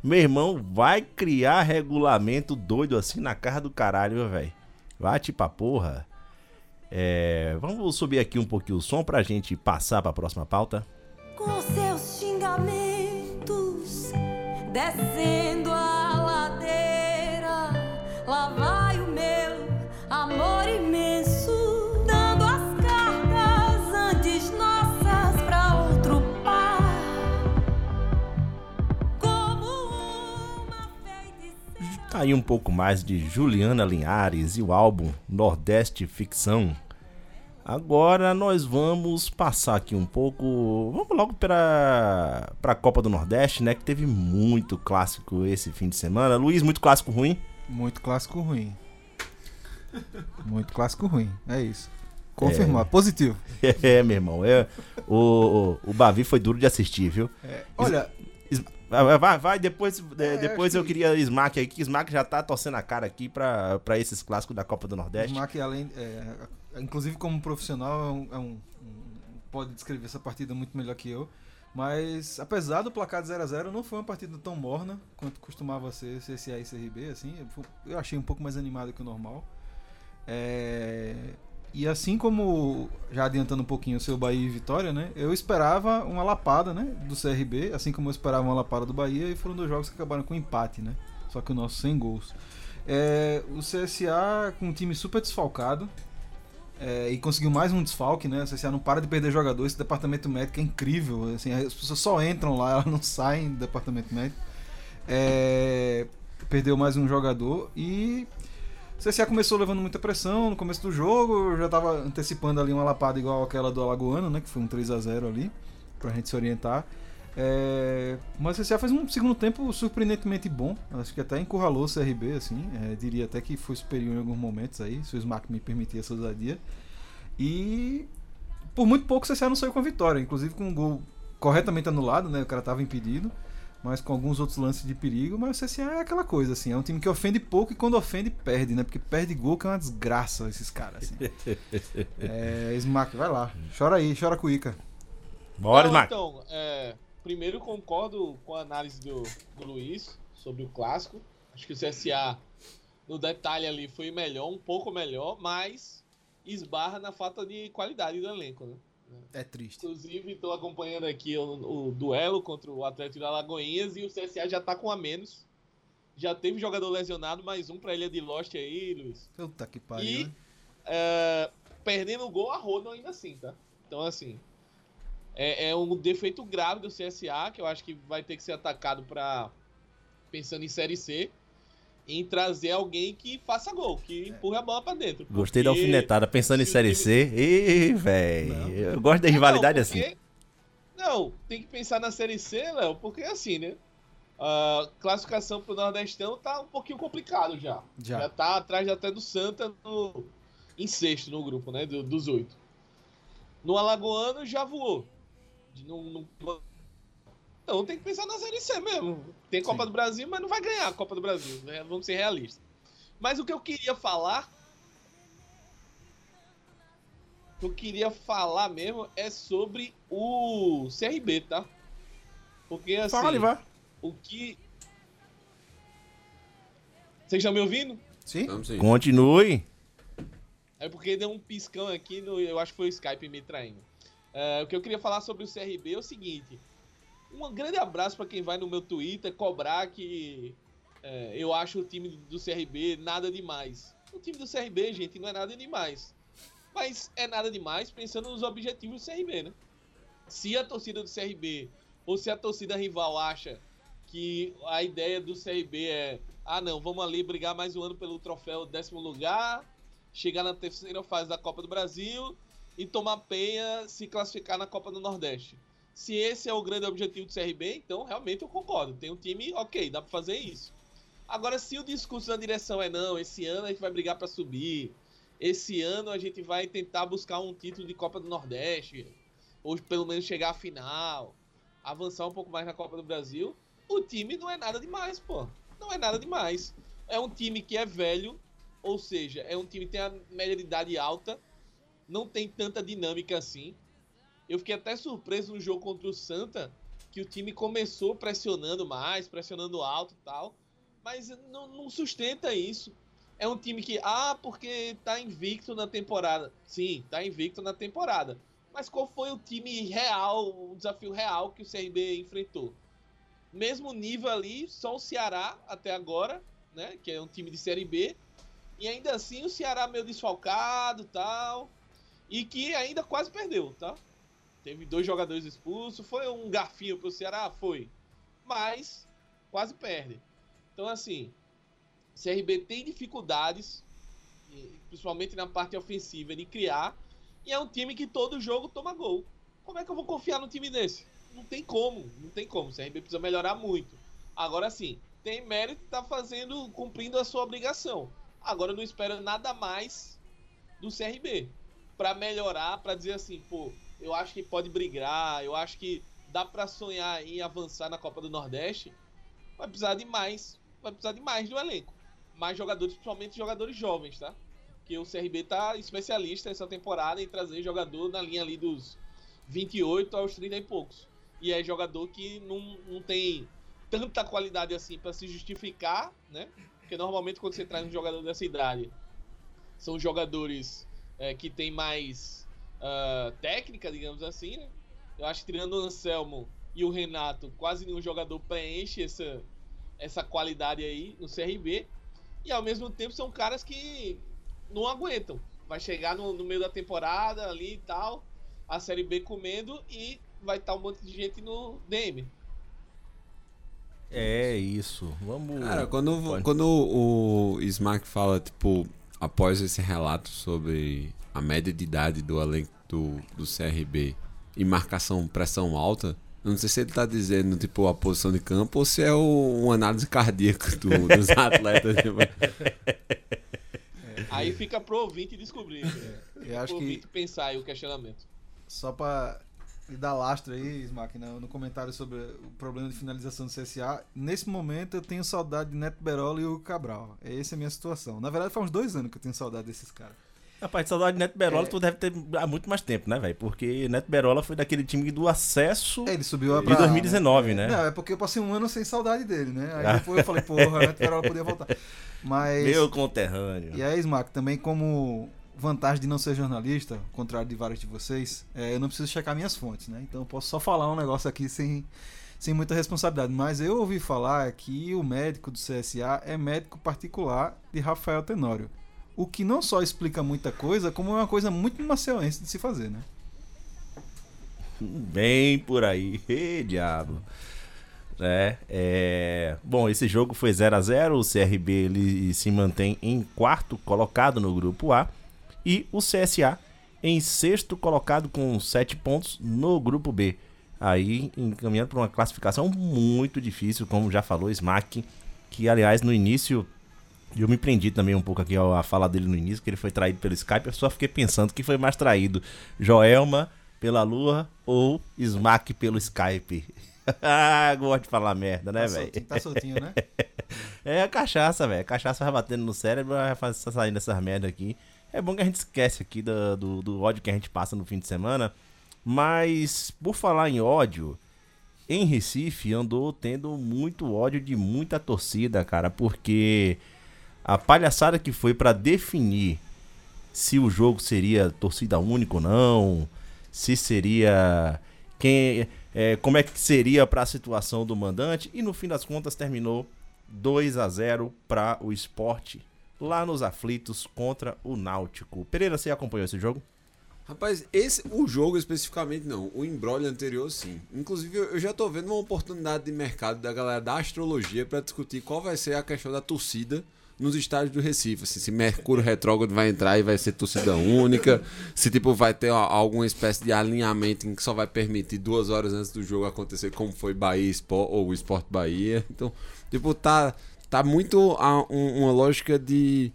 meu irmão, vai criar regulamento doido assim na cara do caralho, velho. Vai te pra porra. É, vamos subir aqui um pouquinho o som pra gente passar pra próxima pauta. com seus xingamentos, descendo aí um pouco mais de Juliana Linhares e o álbum Nordeste Ficção. Agora nós vamos passar aqui um pouco. Vamos logo para a Copa do Nordeste, né? Que teve muito clássico esse fim de semana. Luiz, muito clássico ruim. Muito clássico ruim. [laughs] Muito clássico ruim. É isso. Confirmado. Positivo. [laughs] É, meu irmão. É, o, o, o Bavi foi duro de assistir, viu? Olha, Es- Vai, vai, vai, depois, é, depois acho eu que- queria Smack aí, que Smack já tá torcendo a cara aqui pra, pra esses clássicos da Copa do Nordeste. Smack, além, é, inclusive como profissional, é um, é um- pode descrever essa partida muito melhor que eu. Mas apesar do placar de 0x0, não foi uma partida tão morna quanto costumava ser CSA e CRB. Assim, eu achei um pouco mais animado que o normal. É, E assim como, já adiantando um pouquinho o seu Bahia e Vitória, né? Eu esperava uma lapada, né? Do CRB, assim como eu esperava uma lapada do Bahia, e foram dois jogos que acabaram com empate, né? Só que o nosso sem gols. É, o CSA com um time super desfalcado. é, e conseguiu mais um desfalque, né? O CSA não para de perder jogadores. Esse departamento médico é incrível. Assim, as pessoas só entram lá, [laughs] elas não saem do departamento médico. É, perdeu mais um jogador e o CSA começou levando muita pressão no começo do jogo, já estava antecipando ali uma lapada igual aquela do Alagoano, né, que foi um 3 a 0 ali, pra gente se orientar. É, mas o CSA fez um segundo tempo surpreendentemente bom, acho que até encurralou o CRB, assim, é, diria até que foi superior em alguns momentos aí, se o Smack me permitir essa ousadia. E por muito pouco o CSA não saiu com a vitória, inclusive com um gol corretamente anulado, né, o cara estava impedido mas com alguns outros lances de perigo. Mas o CSA é aquela coisa, assim, é um time que ofende pouco e quando ofende, perde, né? Porque perde gol que é uma desgraça esses caras, assim. [laughs] é, Smack, vai lá. Chora aí, chora com o Ica. Bora, Smack. Então, é, primeiro concordo com a análise do, do Luiz sobre o clássico. Acho que o CSA, no detalhe ali, foi melhor, um pouco melhor, mas esbarra na falta de qualidade do elenco, né? É triste. Inclusive, estou acompanhando aqui o, o duelo contra o Atlético de Alagoinhas e o CSA já tá com a menos. Já teve jogador lesionado, mais um pra Ilha de Lost aí, Luiz. Puta que pariu. E né? é, perdendo o gol a rodo ainda assim, tá? Então, assim, é, é um defeito grave do CSA que eu acho que vai ter que ser atacado para pensando em Série C, em trazer alguém que faça gol, que empurre a bola pra dentro. Gostei da alfinetada pensando em Série C. Ih, velho. Eu gosto da rivalidade Não, assim. porque- Não, tem que pensar na Série C, Léo, porque assim, né? A classificação pro Nordestão tá um pouquinho complicado já. Já. Já tá atrás até do Santa no, em sexto no grupo, né? do- dos oito. No Alagoano já voou. Não- não- Então tem que pensar na Série C mesmo. Tem Copa Sim. do Brasil, mas não vai ganhar a Copa do Brasil. né? Vamos ser realistas. Mas o que eu queria falar. O que eu queria falar mesmo é sobre o CRB, tá? Porque assim. Fale, vá. O que. Vocês estão me ouvindo? Sim? Sim. Continue. É porque deu um piscão aqui, no, eu acho que foi o Skype me traindo. É, o que eu queria falar sobre o CRB é o seguinte: um grande abraço para quem vai no meu Twitter cobrar que é, eu acho o time do CRB nada demais. O time do CRB, gente, não é nada demais. Mas é nada demais pensando nos objetivos do CRB, né? Se a torcida do CRB ou se a torcida rival acha que a ideia do CRB é ah não, vamos ali brigar mais um ano pelo troféu décimo lugar, chegar na terceira fase da Copa do Brasil e tomar penha se classificar na Copa do Nordeste. Se esse é o grande objetivo do CRB, então realmente eu concordo. Tem um time, ok, dá pra fazer isso. Agora, se o discurso da direção é não, esse ano a gente vai brigar pra subir, esse ano a gente vai tentar buscar um título de Copa do Nordeste, ou pelo menos chegar à final, avançar um pouco mais na Copa do Brasil, o time não é nada demais, pô. Não é nada demais. É um time que é velho, ou seja, é um time que tem a média de idade alta, não tem tanta dinâmica assim. Eu fiquei até surpreso no jogo contra o Santa, que o time começou pressionando mais, pressionando alto e tal, mas não, não sustenta isso. É um time que, ah, porque tá invicto na temporada. Sim, tá invicto na temporada. Mas qual foi o time real, o desafio real que o CRB enfrentou? Mesmo nível ali, só o Ceará até agora, né? Que é um time de Série B. E ainda assim o Ceará meio desfalcado tal. E que ainda quase perdeu, tá? Teve dois jogadores expulsos. Foi um garfinho pro Ceará? Foi. Mas quase perde. Então, assim, CRB tem dificuldades, principalmente na parte ofensiva, de criar. E é um time que todo jogo toma gol. Como é que eu vou confiar num time desse? Não tem como, não tem como. O CRB precisa melhorar muito. Agora sim, tem mérito tá fazendo, cumprindo a sua obrigação. Agora eu não espero nada mais do CRB para melhorar, para dizer assim, pô, eu acho que pode brigar, eu acho que dá para sonhar em avançar na Copa do Nordeste. Vai precisar de mais, vai precisar de mais do elenco. Mais jogadores, principalmente jogadores jovens, tá? Que o CRB tá especialista essa temporada em trazer jogador na linha ali dos 28 aos 30 e poucos. E é jogador que não, não tem tanta qualidade assim para se justificar, né? Porque normalmente quando você traz um jogador dessa idade, são jogadores é, que tem mais ah, técnica, digamos assim, né? Eu acho que tirando o Anselmo e o Renato, quase nenhum jogador preenche essa, essa qualidade aí no CRB. E ao mesmo tempo são caras que não aguentam. Vai chegar no, no meio da temporada ali e tal, a Série B comendo e vai estar um monte de gente no DM. É isso. Vamos. Cara, quando, Pode. quando o o Smack fala, tipo, após esse relato sobre a média de idade do elenco do, do CRB e marcação pressão alta, eu não sei se ele tá dizendo, tipo, a posição de campo ou se é o, uma análise cardíaca do- dos [laughs] atletas. tipo. Aí fica pro ouvinte descobrir. né? Eu acho pro que ouvinte pensar aí o questionamento. só pra lhe dar lastro aí, Smack, no, no comentário sobre o problema de finalização do CSA, nesse momento eu tenho saudade de Neto Berola e o Cabral. Essa é a minha situação. Na verdade, faz uns dois anos que eu tenho saudade desses caras. Rapaz, de saudade de Neto Berola, É. tu deve ter há muito mais tempo, né, velho? Porque Neto Berola foi daquele time do acesso É, ele subiu de 2019, né? Não, é porque eu passei um ano sem saudade dele, né? Aí Ah. depois eu falei, porra, [laughs] Neto Berola podia voltar. Mas. Meu conterrâneo. E aí, Smack, também como vantagem de não ser jornalista, ao contrário de vários de vocês, é, eu não preciso checar minhas fontes, né? Então eu posso só falar um negócio aqui sem, sem muita responsabilidade. Mas eu ouvi falar que o médico do CSA é médico particular de Rafael Tenório. O que não só explica muita coisa, como é uma coisa muito maceuense de se fazer, né? Bem por aí, Ê, diabo. É, é, Bom, esse jogo foi 0 a 0 O CRB ele se mantém em quarto colocado no grupo A. E o CSA em sexto colocado com 7 pontos no grupo B. Aí encaminhando para uma classificação muito difícil, como já falou Smack. Que aliás no início eu me prendi também um pouco aqui a fala dele no início, que ele foi traído pelo Skype. Eu só fiquei pensando que foi mais traído: Joelma pela Lua ou Smack pelo Skype. [laughs] Ah, gosto de falar merda, né, Tá velho? tá soltinho, né? [laughs] É a cachaça, velho. A cachaça vai batendo no cérebro, vai saindo essas merda aqui. É bom que a gente esquece aqui do, do, do ódio que a gente passa no fim de semana. Mas, por falar em ódio, em Recife andou tendo muito ódio de muita torcida, cara. Porque a palhaçada que foi pra definir se o jogo seria torcida única ou não, se seria quem, é, como é que seria para a situação do mandante e no fim das contas terminou 2 a 0 para o esporte lá nos aflitos contra o Náutico. Pereira, você acompanhou esse jogo? Rapaz, esse, o jogo especificamente não. O embrolho anterior sim. Inclusive, eu já tô vendo uma oportunidade de mercado da galera da astrologia pra discutir qual vai ser a questão da torcida nos estádios do Recife. Assim, se Mercúrio retrógrado vai entrar e vai ser torcida única. se tipo vai ter ó, alguma espécie de alinhamento em que só vai permitir duas horas antes do jogo acontecer, como foi Bahia Sport, ou Sport Bahia. Então, tipo, tá, tá muito a, um- uma lógica de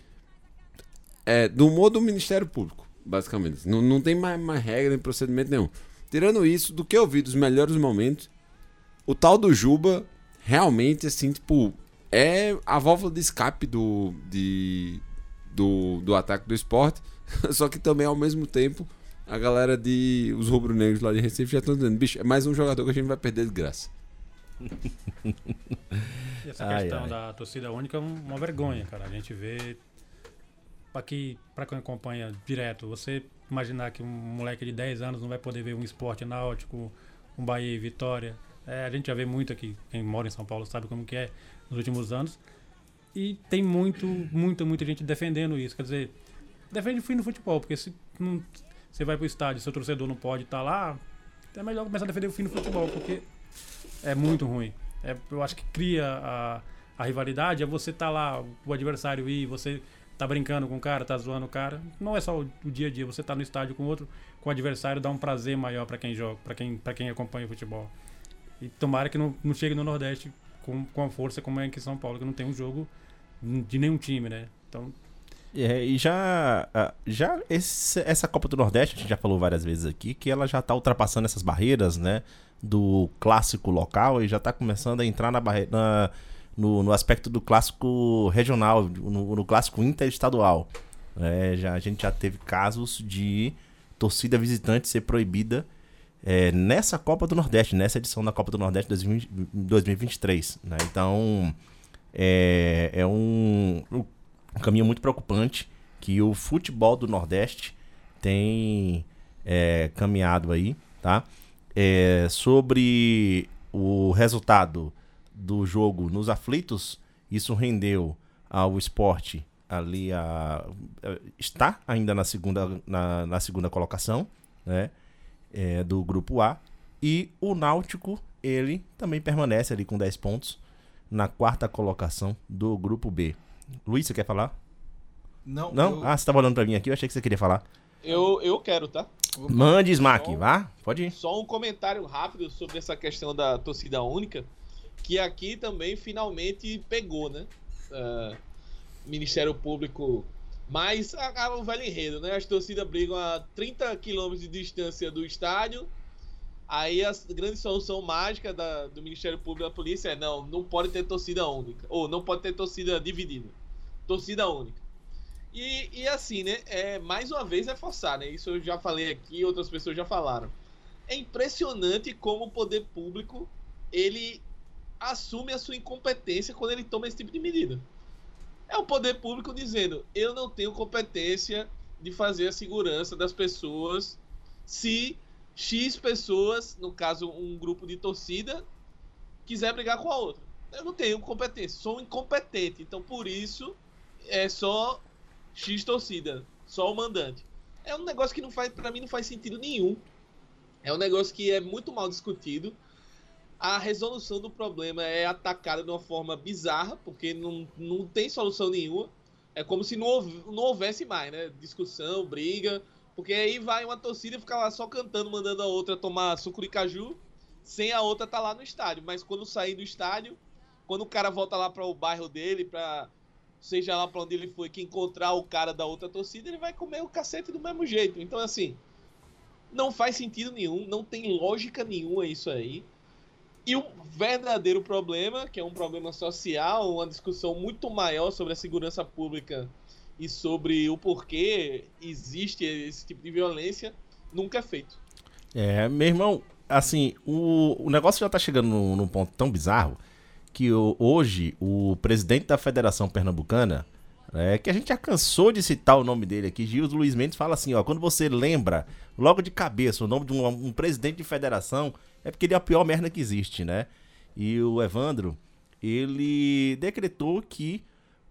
é, do humor do Ministério Público, basicamente. Não, não tem mais, mais regra nem procedimento nenhum. Tirando isso, do que eu vi dos melhores momentos, o tal do Juba, realmente, assim, tipo, é a válvula de escape do, de, do, do ataque do esporte. [laughs] Só que também, ao mesmo tempo, a galera de. Os rubro-negros lá de Recife já estão dizendo: bicho, é mais um jogador que a gente vai perder de graça. E [laughs] essa Ai, questão ai. da torcida única é um- uma vergonha, cara. A gente vê. Aqui, pra quem acompanha direto, você imaginar que um moleque de 10 anos não vai poder ver um esporte náutico, um Bahia e Vitória. É, a gente já vê muito aqui, quem mora em São Paulo sabe como que é nos últimos anos. E tem muito, muita, muita gente defendendo isso. Quer dizer, defende o fim do futebol, porque se você vai pro estádio, seu torcedor não pode estar lá, é melhor começar a defender o fim do futebol, porque é muito ruim. É, eu acho que cria a, a rivalidade, é você tá lá, o adversário ir, você tá brincando com o cara, tá zoando o cara. Não é só o, o dia a dia, você tá no estádio com outro, com o adversário, dá um prazer maior pra quem joga, pra quem, pra quem acompanha o futebol. E tomara que não, não chegue no Nordeste com, com a força como é aqui em São Paulo, que não tem um jogo de nenhum time, né? Então, É, e já, ah, já esse- essa Copa do Nordeste, a gente já falou várias vezes aqui, que ela já tá ultrapassando essas barreiras, né? Do clássico local e já tá começando a entrar na barreira, no, no aspecto do clássico regional, no, no clássico interestadual. É, já, a gente já teve casos de torcida visitante ser proibida é, nessa Copa do Nordeste, nessa edição da Copa do Nordeste 2020 2023. Né? Então, é, é um, um caminho muito preocupante que o futebol do Nordeste tem é, caminhado aí, tá? É, sobre o resultado do jogo nos aflitos, isso rendeu ao esporte ali a, a- está ainda na segunda, na, na segunda colocação, né? É, do grupo A. E o Náutico, ele também permanece ali com 10 pontos na quarta colocação do grupo B. Luiz, você quer falar? Não, Não? eu- Ah, você tava olhando pra mim aqui, eu achei que você queria falar. Eu, eu quero, tá? Mande Smack, vá, pode ir. Só um comentário rápido sobre essa questão da torcida única, que aqui também finalmente pegou, né? Ah, Ministério Público. Mas a- a- o velho enredo, né? As torcidas brigam a 30 quilômetros de distância do estádio. Aí a grande solução mágica da- do Ministério Público da polícia é: não, não pode ter torcida única. Ou não pode ter torcida dividida. Torcida única. E, e assim, né? É, mais uma vez é forçar, né? Isso eu já falei aqui, outras pessoas já falaram. É impressionante como o poder público ele assume a sua incompetência quando ele toma esse tipo de medida. É o poder público dizendo: eu não tenho competência de fazer a segurança das pessoas se X pessoas, no caso um grupo de torcida, quiser brigar com a outra. Eu não tenho competência, sou incompetente, então por isso é só X torcida, só o mandante. É um negócio que não faz, para mim não faz sentido nenhum. É um negócio que é muito mal discutido. A resolução do problema é atacada de uma forma bizarra, porque não, não tem solução nenhuma. É como se não, não houvesse mais, né? Discussão, briga. Porque aí vai uma torcida e fica lá só cantando, mandando a outra tomar suco de caju, sem a outra estar tá lá no estádio. Mas quando sair do estádio, quando o cara volta lá para o bairro dele, para seja lá para onde ele foi, que encontrar o cara da outra torcida, ele vai comer o cacete do mesmo jeito. Então, assim, não faz sentido nenhum, não tem lógica nenhuma isso aí. E o verdadeiro problema, que é um problema social, uma discussão muito maior sobre a segurança pública e sobre o porquê existe esse tipo de violência, nunca é feito. É, meu irmão, assim, o, o negócio já tá chegando num, num ponto tão bizarro que hoje o presidente da Federação Pernambucana, é, que a gente já cansou de citar o nome dele aqui, Gilles Luiz Mendes, fala assim, ó, quando você lembra logo de cabeça o nome de um, um presidente de federação, é porque ele é a pior merda que existe, né? E o Evandro, ele decretou que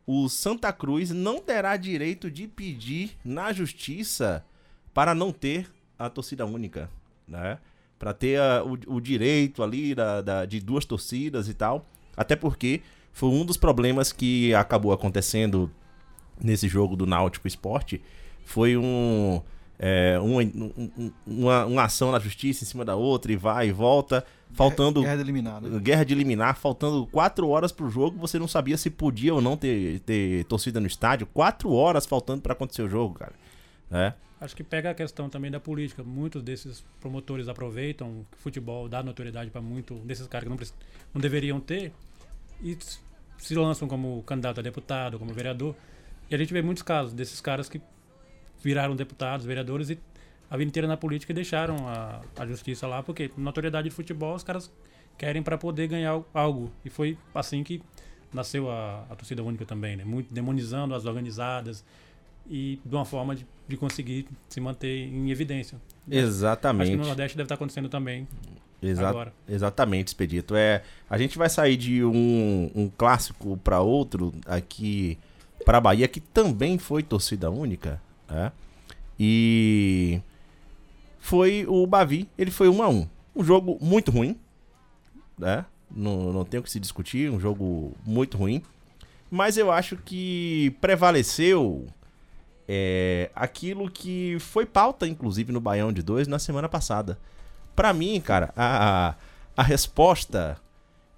o Santa Cruz não terá direito de pedir na justiça para não ter a torcida única, né? Para ter a, o, o, direito ali da, da, de duas torcidas e tal. Até porque foi um dos problemas que acabou acontecendo nesse jogo do Náutico Esporte. Foi um, é, uma, uma, uma, ação na justiça em cima da outra e vai e volta. Faltando. Guerra de eliminar, né? Guerra de eliminar, faltando quatro horas pro jogo, você não sabia se podia ou não ter, ter torcida no estádio. Quatro horas faltando para acontecer o jogo, cara. Né? Acho que pega a questão também da política. Muitos desses promotores aproveitam o futebol, dá notoriedade para muitos desses caras que não, não deveriam ter e se lançam como candidato a deputado, como vereador. E a gente vê muitos casos desses caras que viraram deputados, vereadores e a vida inteira na política e deixaram a, a justiça lá, porque notoriedade de futebol os caras querem para poder ganhar algo. E foi assim que nasceu a, a torcida única também, né? Muito demonizando as organizadas e de uma forma de, de conseguir se manter em evidência. Exatamente. Acho que no Nordeste deve estar acontecendo também. Exa agora. Exatamente, Expedito. É, a gente vai sair de um, um clássico para outro aqui para a Bahia, que também foi torcida única. Né? E foi o Bavi, ele foi 1 a 1 Um jogo muito ruim, né? Não, não tem o que se discutir, um jogo muito ruim. Mas eu acho que prevaleceu é, aquilo que foi pauta, inclusive, no Baião de Dois na semana passada. Para mim, cara, a, a resposta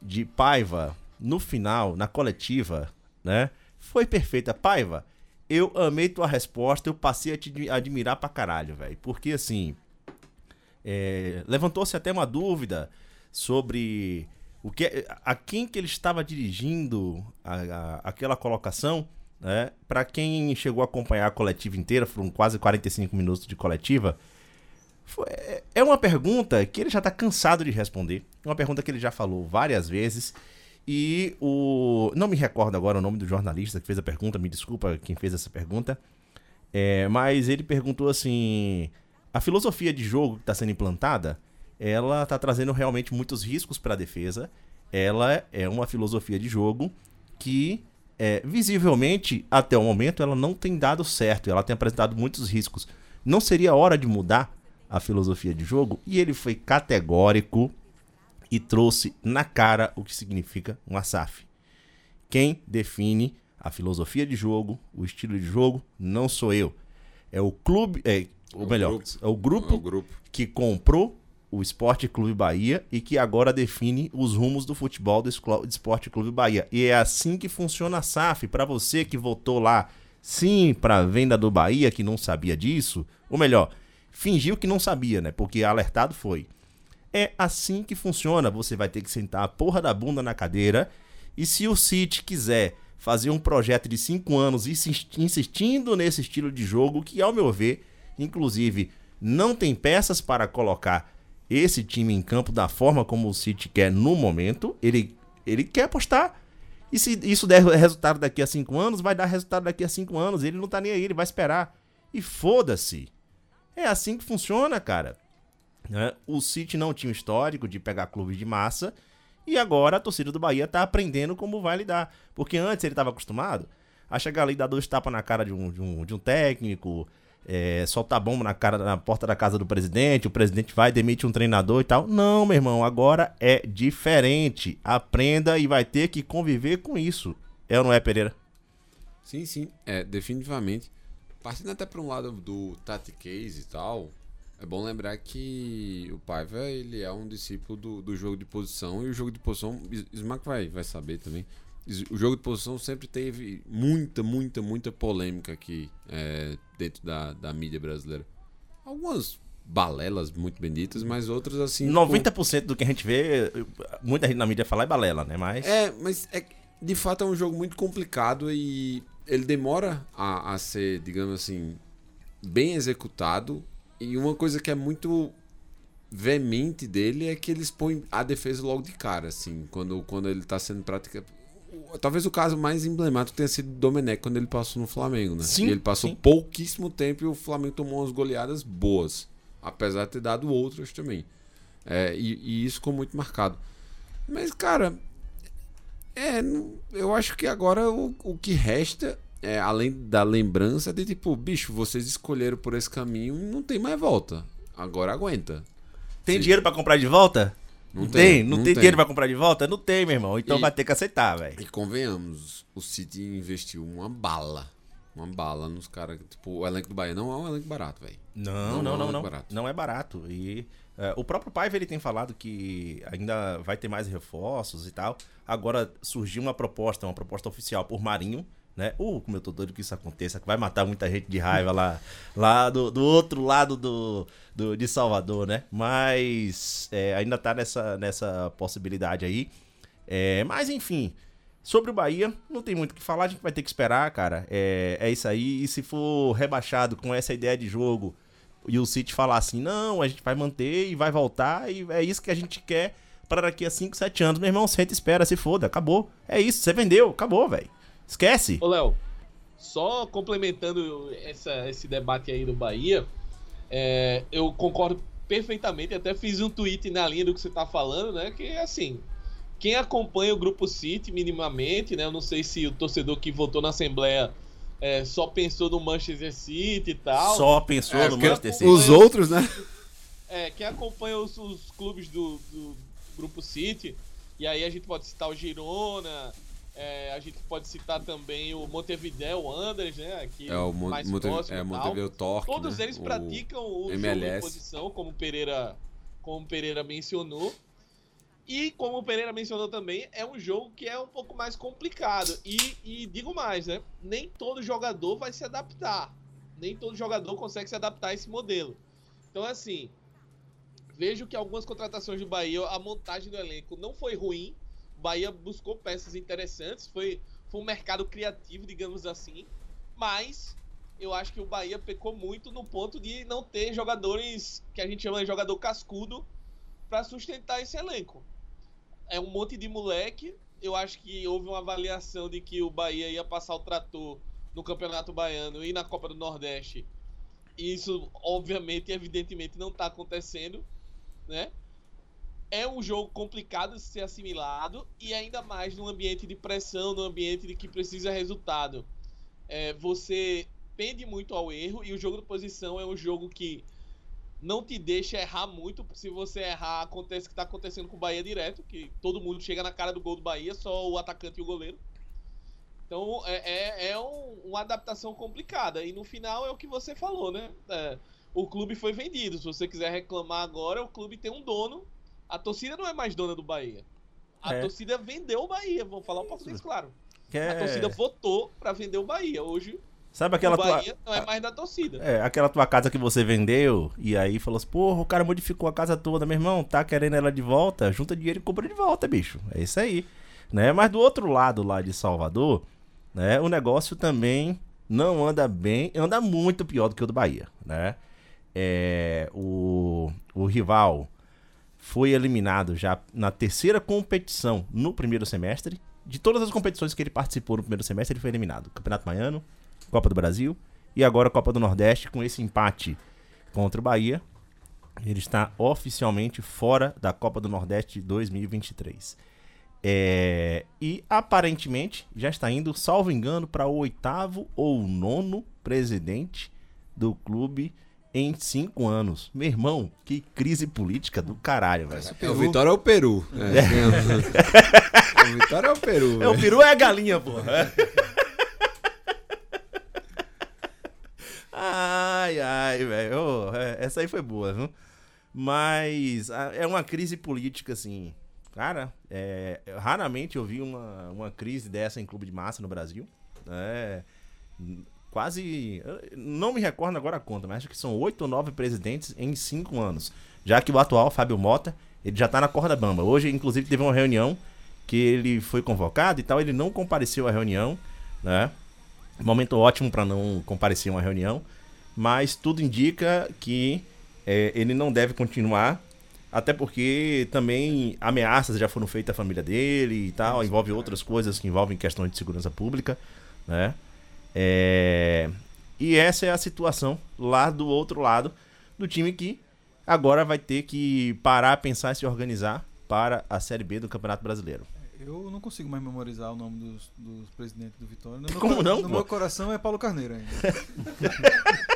de Paiva no final, na coletiva, né? Foi perfeita. Paiva, eu amei tua resposta, eu passei a te admirar pra caralho, velho. Porque assim, é, Levantou-se até uma dúvida sobre o que a quem que ele estava dirigindo a, a, aquela colocação. Né? Para quem chegou a acompanhar a coletiva inteira, foram quase 45 minutos de coletiva. Foi, é uma pergunta que ele já está cansado de responder. É uma pergunta que ele já falou várias vezes. E o. Não me recordo agora o nome do jornalista que fez a pergunta, me desculpa quem fez essa pergunta. É, mas ele perguntou assim: a filosofia de jogo que está sendo implantada, ela está trazendo realmente muitos riscos para a defesa. Ela é uma filosofia de jogo que, é, visivelmente, até o momento, ela não tem dado certo. Ela tem apresentado muitos riscos. Não seria hora de mudar a filosofia de jogo? E ele foi categórico e trouxe na cara o que significa um SAF. Quem define a filosofia de jogo, o estilo de jogo, não sou eu. É o clube, é, ou melhor, grupo. é o grupo, é o grupo que comprou o Esporte Clube Bahia e que agora define os rumos do futebol do Esporte Clube Bahia. E é assim que funciona a SAF. Para você que votou lá sim para a venda do Bahia, que não sabia disso, ou melhor, fingiu que não sabia, né? Porque alertado foi. É assim que funciona. Você vai ter que sentar a porra da bunda na cadeira e se o City quiser fazer um projeto de cinco anos insistindo nesse estilo de jogo, que ao meu ver Inclusive, não tem peças para colocar esse time em campo da forma como o City quer no momento. Ele, ele quer apostar. E se isso der resultado daqui a cinco anos, vai dar resultado daqui a cinco anos. Ele não tá nem aí, ele vai esperar. e foda-se. É assim que funciona, cara. Né? O City não tinha histórico de pegar clubes de massa e agora a torcida do Bahia tá aprendendo como vai lidar. Porque antes ele estava acostumado a chegar ali e dar dois tapas na cara de um, de um, de um técnico, é, soltar bomba na cara na porta da casa do presidente, o presidente vai demite um treinador e tal. Não, meu irmão, agora é diferente. Aprenda e vai ter que conviver com isso. É ou não é, Pereira? Sim, sim, é, definitivamente. Partindo até para um lado do Tati Case e tal, é bom lembrar que o Paiva ele é um discípulo do, do jogo de posição e o jogo de posição, Smack vai, vai saber também. O jogo de posição sempre teve muita, muita, muita polêmica aqui é, dentro da, da mídia brasileira. Algumas balelas muito benditas, mas outras assim. 90% do que a gente vê, muita gente na mídia fala é balela, né? Mas. É, mas é, de fato é um jogo muito complicado e ele demora a, a ser, digamos assim, bem executado. E uma coisa que é muito veemente dele é que eles põem a defesa logo de cara, assim, quando, quando ele tá sendo praticado. Talvez o caso mais emblemático tenha sido o Domenech quando ele passou no Flamengo, né? Sim, e ele passou sim. pouquíssimo tempo e o Flamengo tomou umas goleadas boas. Apesar de ter dado outras também. É, e, e isso ficou muito marcado. Mas, cara, é, eu acho que agora o, o que resta, é, além da lembrança de tipo, bicho, vocês escolheram por esse caminho, não tem mais volta. Agora aguenta. Tem Sim. dinheiro pra comprar de volta? Não tem, tem, não, não tem, tem. dinheiro pra comprar de volta? Não tem, meu irmão. Então E- vai ter que aceitar, velho. E convenhamos, o City investiu uma bala. Uma bala nos caras. Tipo, o elenco do Bahia não é um elenco barato, velho. Não, Não, não, não não, é não. barato. Não é barato. E é, o próprio Paiva ele tem falado que ainda vai ter mais reforços e tal. Agora surgiu uma proposta, uma proposta oficial por Marinho, né? Uh, como eu tô doido que isso aconteça, que vai matar muita gente de raiva lá, lá do, do outro lado do, do, de Salvador, né? Mas é, ainda tá nessa, nessa possibilidade aí. É, mas enfim, sobre o Bahia, não tem muito o que falar, a gente vai ter que esperar, cara. É, é isso aí. E se for rebaixado com essa ideia de jogo e o City falar assim, não, a gente vai manter e vai voltar, e é isso que a gente quer para daqui a 5, 7 anos. Meu irmão, senta espera, se foda, acabou. É isso, você vendeu, acabou, velho. Esquece. Ô, Léo, só complementando essa- esse debate aí do Bahia, é, eu concordo perfeitamente, até fiz um tweet na linha do que você tá falando, né? Que assim, quem acompanha o Grupo City minimamente, né? Eu não sei se o torcedor que votou na Assembleia é, só pensou no Manchester City e tal. Só pensou É, no Manchester City. Os outros, né? É, quem acompanha os, os clubes do, do Grupo City, e aí a gente pode citar o Girona, é, a gente pode citar também o Montevideo Wanderers, né? Aqui É o Mon- mais Monte- próximo é. Montevideo Torque, Todos né? eles O praticam o jogo MLS. de posição, como o Pereira, como o Pereira mencionou. E como o Pereira mencionou também, é um jogo que é um pouco mais complicado. E, e digo mais, né? Nem todo jogador vai se adaptar. Nem todo jogador consegue se adaptar a esse modelo. Então, assim, vejo que algumas contratações do Bahia, a montagem do elenco não foi ruim. Bahia buscou peças interessantes, foi, foi um mercado criativo, digamos assim. Mas eu acho que o Bahia pecou muito no ponto de não ter jogadores que a gente chama de jogador cascudo para sustentar esse elenco. É um monte de moleque. Eu acho que houve uma avaliação de que o Bahia ia passar o trator no Campeonato Baiano e na Copa do Nordeste. E isso, obviamente, evidentemente, não está acontecendo, né? É um jogo complicado de ser assimilado e ainda mais num ambiente de pressão, num ambiente de que precisa resultado. É, você pende muito ao erro e o jogo de posição é um jogo que não te deixa errar muito, se você errar, acontece o que está acontecendo com o Bahia direto, que todo mundo chega na cara do gol do Bahia, só o atacante e o goleiro. Então é, é, é um- uma adaptação complicada. E no final é o que você falou, né? É, o clube foi vendido. Se você quiser reclamar agora, o clube tem um dono. A torcida não é mais dona do Bahia. A É. torcida vendeu o Bahia, vamos falar o português claro. Que A é- torcida votou pra vender o Bahia. Hoje Sabe aquela o tua... Bahia não é mais da torcida. É, aquela tua casa que você vendeu e aí falou assim, porra, o cara modificou a casa toda, meu irmão, tá querendo ela de volta, junta dinheiro e compra de volta, bicho. É isso aí. Né? Mas do outro lado lá de Salvador, né, o negócio também não anda bem, anda muito pior do que o do Bahia, né? É, o, o rival foi eliminado já na terceira competição no primeiro semestre. De todas as competições que ele participou no primeiro semestre, ele foi eliminado. Campeonato Baiano, Copa do Brasil E agora Copa do Nordeste, com esse empate contra o Bahia, ele está oficialmente fora da Copa do Nordeste 2023. É, e aparentemente já está indo, salvo engano, para o oitavo ou nono presidente do clube em cinco anos. Meu irmão, que crise política do caralho, velho. É, o Vitória é o Peru. É. [laughs] o Vitória é o Peru. É, o peru é a galinha, porra. [laughs] ai, ai, velho. É, essa aí foi boa, viu? Mas é uma crise política, assim. Cara, é, raramente eu vi uma, uma crise dessa em clube de massa no Brasil. É, quase. Não me recordo agora a conta, mas acho que são oito ou nove presidentes em cinco anos. Já que o atual, Fábio Mota, ele já tá na corda bamba. Hoje, inclusive, teve uma reunião que ele foi convocado e tal, ele não compareceu à reunião, né? Momento ótimo para não comparecer a uma reunião, mas tudo indica que é, ele não deve continuar, até porque também ameaças já foram feitas à família dele e tal, envolve outras coisas que envolvem questões de segurança pública, né? É, E essa é a situação lá do outro lado do time que agora vai ter que parar, pensar e se organizar para a Série B do Campeonato Brasileiro. Eu não consigo mais memorizar o nome dos, dos presidentes do Vitória. No meu Como cora- não, No pô? meu coração é Paulo Carneiro ainda. [laughs]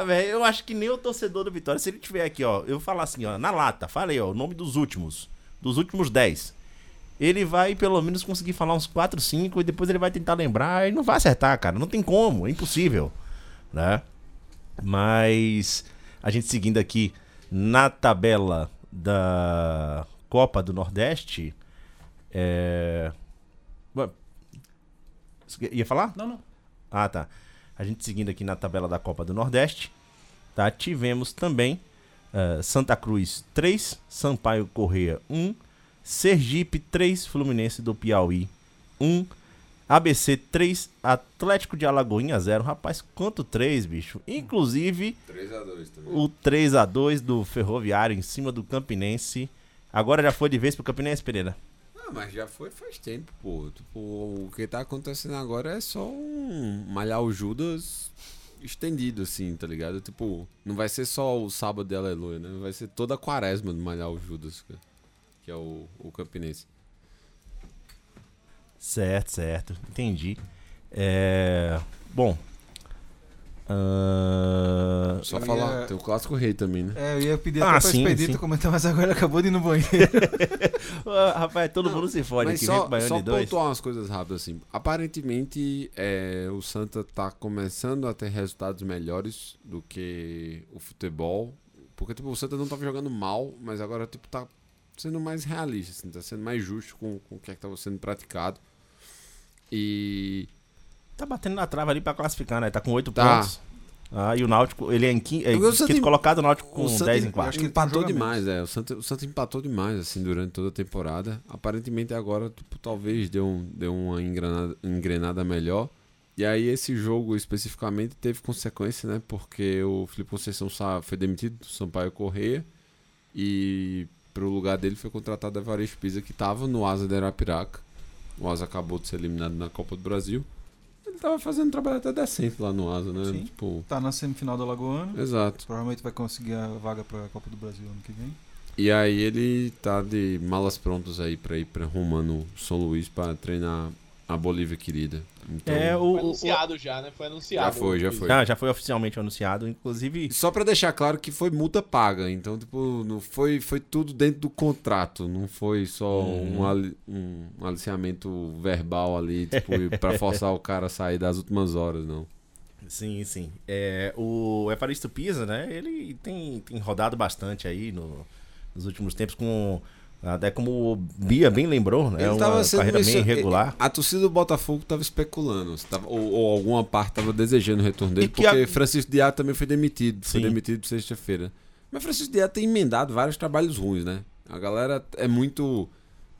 Ah, velho, eu acho que nem o torcedor do Vitória, se ele tiver aqui, ó, eu vou falar assim, ó, na lata, falei, ó, o nome dos últimos, dos últimos 10. Ele vai pelo menos conseguir falar uns 4, 5 e depois ele vai tentar lembrar e não vai acertar, cara, não tem como, é impossível, né? Mas a gente seguindo aqui na tabela da Copa do Nordeste, é... Ia falar? Não, não. Ah, tá. A gente seguindo aqui na tabela da Copa do Nordeste, tá? Tivemos também eh, Santa Cruz 3, Sampaio Correia 1, Sergipe 3, Fluminense do Piauí 1, ABC 3, Atlético de Alagoinha 0. Rapaz, quanto 3, bicho? Inclusive 3x2 também. o 3 a 2 do Ferroviário em cima do Campinense. Agora já foi de vez pro Campinense, Pereira. Ah, mas já foi faz tempo, pô. Tipo, o que tá acontecendo agora é só um malhar o Judas estendido, assim, tá ligado? Tipo, não vai ser só o sábado de aleluia, né? Vai ser toda a quaresma do malhar o Judas, que- que é o, o campinense. Certo, certo. Entendi. É... Bom. ahn, Só Eu falar, ia- tem o clássico rei também, né? É, eu ia pedir Ah, até pra sim, Expedito sim. comentar, mas agora acabou de ir no banheiro. [laughs] Ah, rapaz, todo mundo se fode aqui, só, vem só dois. pontuar umas coisas rápidas assim. Aparentemente, é, o Santa tá começando a ter resultados melhores do que o futebol. Porque, tipo, o Santa não tava jogando mal, mas agora, tipo, tá sendo mais realista, assim, tá sendo mais justo com, com o que é que tava sendo praticado. E. Tá batendo na trava ali pra classificar, né? Tá com 8 Tá. pontos. Ah, e o Náutico, ele é em quinto, é, quinto em- colocado, o Náutico com o Santa 10 em em- quarto. acho que ele empatou demais, é. O Santa, o Santa empatou demais, assim, durante toda a temporada. Aparentemente agora, tipo, talvez deu, um, deu uma engrenada, engrenada melhor. E aí esse jogo especificamente teve consequência, né? Porque o Felipe Conceição foi demitido do Sampaio Correia e pro lugar dele foi contratado o Evaristo Pisa, que tava no Asa de Arapiraca. O Asa acabou de ser eliminado na Copa do Brasil. Ele tava fazendo um trabalho até decente lá no Asa, né? Sim. Tipo, tá na semifinal do Alagoano. exato. Provavelmente vai conseguir a vaga pra Copa do Brasil ano que vem. E aí ele tá de malas prontas aí pra ir pra Romano São Luís pra treinar a Bolívia querida. Então, É, o, Foi o- anunciado já, né? Foi anunciado. Já foi, já foi. Ah, já foi oficialmente anunciado, inclusive. Só pra deixar claro que foi multa paga, então tipo, não foi, foi tudo dentro do contrato, não foi só Hum. um, ali- um aliciamento verbal ali, [laughs] tipo, pra forçar o cara a sair das últimas horas, não. Sim, sim. É, o Evaristo Pisa, né? Ele tem, tem rodado bastante aí no- nos últimos tempos com. Até como o Bia bem lembrou, né? Ele uma carreira bem irregular. A torcida do Botafogo tava especulando, tava- ou, ou alguma parte tava desejando o retorno dele, que porque a- Francisco Diá também foi demitido, foi Sim. demitido sexta-feira. Mas Francisco Diá tem emendado vários trabalhos ruins, né? A galera é muito.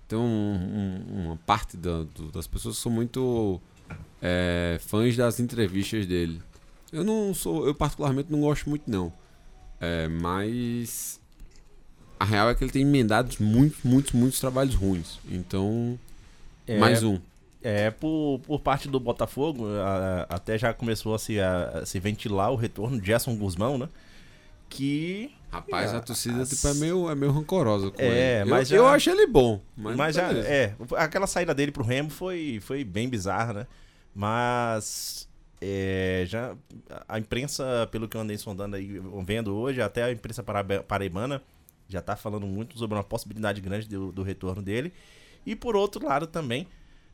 Tem um- um- uma parte da- do- das pessoas que são muito é, fãs das entrevistas dele. Eu não sou. Eu particularmente não gosto muito, não. É, mas. A real é que ele tem emendado muitos, muitos, muitos trabalhos ruins. Então. É, Mais um. É, por, por parte do Botafogo, a- até já começou a se, a- a se ventilar o retorno de Gerson Guzmão, né? Que. Rapaz, a torcida tipo, é, meio, é meio rancorosa com É, ele. mas eu, eu já- acho ele bom. Mas, Mas já, beleza. é, aquela saída dele pro Remo foi, foi bem bizarra, né? Mas é, já a imprensa, pelo que eu andei sondando aí, vendo hoje, até a imprensa paraibana já tá falando muito sobre uma possibilidade grande do, do retorno dele. E por outro lado também,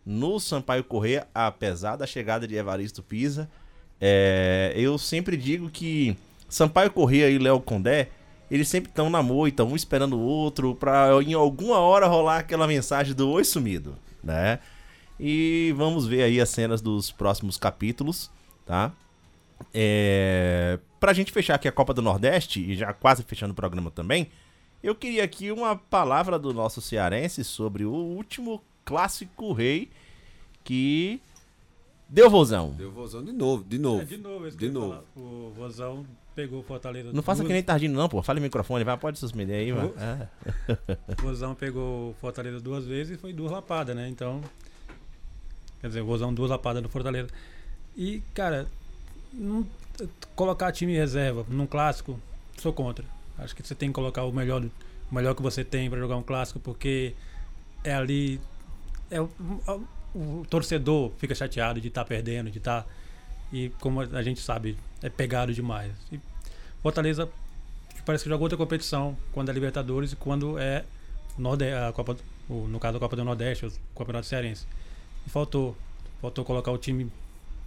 no Sampaio Corrêa, apesar da chegada de Evaristo Pisa, é, eu sempre digo que Sampaio Corrêa e Léo Condé, eles sempre estão na moita, um esperando o outro, pra em alguma hora rolar aquela mensagem do Oi Sumido, né? E vamos ver aí as cenas dos próximos capítulos, tá? É... Pra gente fechar aqui a Copa do Nordeste, e já quase fechando o programa também, eu queria aqui uma palavra do nosso cearense sobre o último clássico rei que deu vozão. Deu vozão de novo, de novo. É, de novo, de novo. falar. O Vozão pegou o Fortaleza. Não faça que nem Tardino não, pô. Fale no microfone, vai, pode suspender aí, vai. Vou. É. O [laughs] Vozão pegou o Fortaleza duas vezes e foi duas lapadas, né? Então. Quer dizer, o Vozão duas lapadas no Fortaleza. E, cara, não- colocar time em reserva num clássico, sou contra. Acho que você tem que colocar o melhor, o melhor que você tem pra jogar um clássico, porque é ali. É o, o- o torcedor fica chateado de estar perdendo, de estar. e como a gente sabe, é pegado demais. E Fortaleza parece que joga outra competição quando é Libertadores e quando é Norde a Copa, no caso a Copa do Nordeste, o Campeonato Cearense. E faltou, faltou colocar o time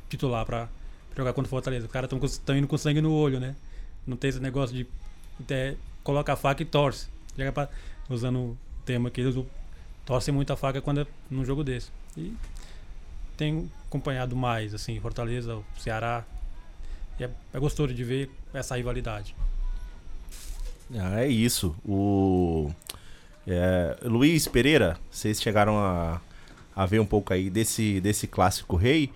titular pra jogar contra o Fortaleza. Os caras estão indo com sangue no olho, né? Não tem esse negócio de até coloca a faca e torce. Chega pra, usando o tema que eles torcem muito a faca quando é num jogo desse. E tenho acompanhado mais, assim, Fortaleza, o Ceará. É, é gostoso de ver essa rivalidade. Ah, é isso. O é, Luiz Pereira, vocês chegaram a, a ver um pouco aí desse, desse clássico rei.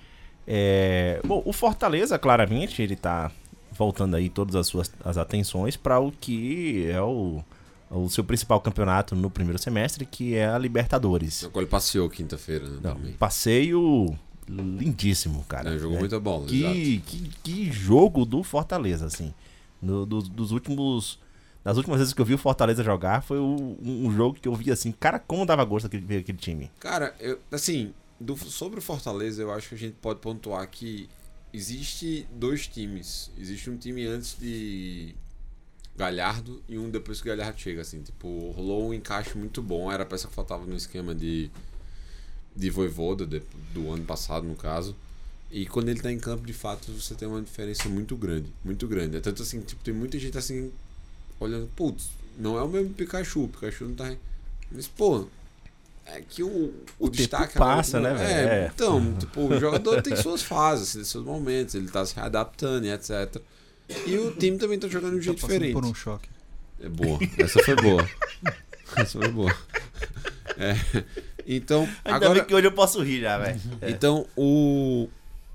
É, bom, o Fortaleza, claramente, ele tá voltando aí todas as suas as atenções para o que é o, o seu principal campeonato no primeiro semestre, que é a Libertadores. Na qual ele passeou quinta-feira, né? Não, passeio lindíssimo, cara. É, jogou É, muita bola, que, que, que jogo do Fortaleza, assim. No- dos, dos últimos. Das últimas vezes que eu vi o Fortaleza jogar, foi o- um, jogo que eu vi assim, cara, como dava gosto de ver aquele time. Cara, eu, assim, do- sobre o Fortaleza, eu acho que a gente pode pontuar que existe dois times. Existe um time antes de Galhardo e um depois que o Galhardo chega, assim. Tipo, rolou um encaixe muito bom. Era a peça que faltava no esquema de, de Voivoda, de- do ano passado, no caso. E quando ele tá em campo, de fato, você tem uma diferença muito grande. Muito grande. É tanto assim, tipo, tem muita gente assim, olhando, putz, não é o mesmo Pikachu. O Pikachu não tá. Mas, pô, é que o, o, O destaque passa, agora- né, É, velho? É. então, [laughs] tipo, o jogador tem suas fases, tem seus momentos, ele tá se readaptando e etc. E o time também tá jogando de um Tá jeito passando diferente. por um choque. É boa. Essa foi boa. [laughs] Essa foi boa. É. Então, Ainda agora. bem que hoje eu posso rir já, velho. É. Então, o.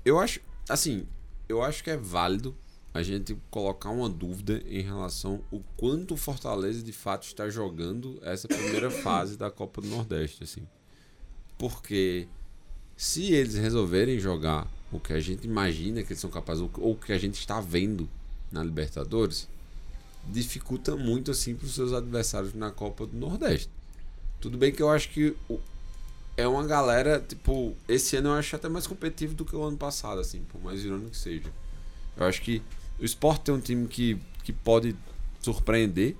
Eu acho. Assim, eu acho que é válido a gente colocar uma dúvida em relação ao quanto o Fortaleza de fato está jogando essa primeira [coughs] fase da Copa do Nordeste, assim. Porque se eles resolverem jogar o que a gente imagina que eles são capazes, ou o que a gente está vendo na Libertadores, dificulta muito assim para os seus adversários na Copa do Nordeste. Tudo bem que eu acho que o- é uma galera, tipo, esse ano eu acho até mais competitivo do que o ano passado, assim, por mais irônico que seja. Eu acho que o Sport tem um time que, que pode surpreender.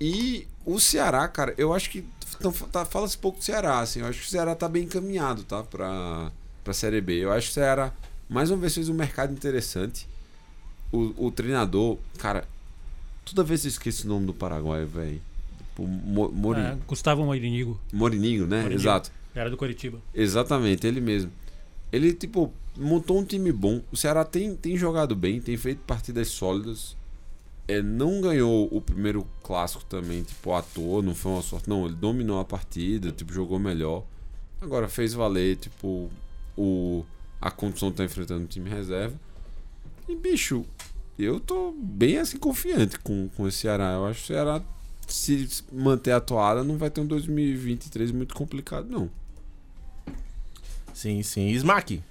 E o Ceará, cara, eu acho que. Então, tá, Fala-se pouco do Ceará, assim. Eu acho que o Ceará tá bem encaminhado, tá? Pra, pra Série B. Eu acho que o Ceará, mais uma vez, fez um mercado interessante. O, o treinador, cara, toda vez eu esqueço o nome do Paraguai, velho. Tipo, Mo- Mori, É, Gustavo Moirininho, Morininho, né? Morininho. Exato. era do Coritiba. Exatamente, ele mesmo. Ele, tipo, montou um time bom. O Ceará tem, tem jogado bem, tem feito partidas sólidas. É, não ganhou o primeiro clássico também, tipo, à toa, não foi uma sorte. Não, ele dominou a partida, tipo, jogou melhor. Agora fez valer, tipo, o, a condição tá enfrentando o time reserva. E, bicho, eu tô bem assim confiante com, com esse Ceará. Eu acho que o Ceará, se manter a toada, não vai ter um 2023 muito complicado, não. Sim, sim. Smack,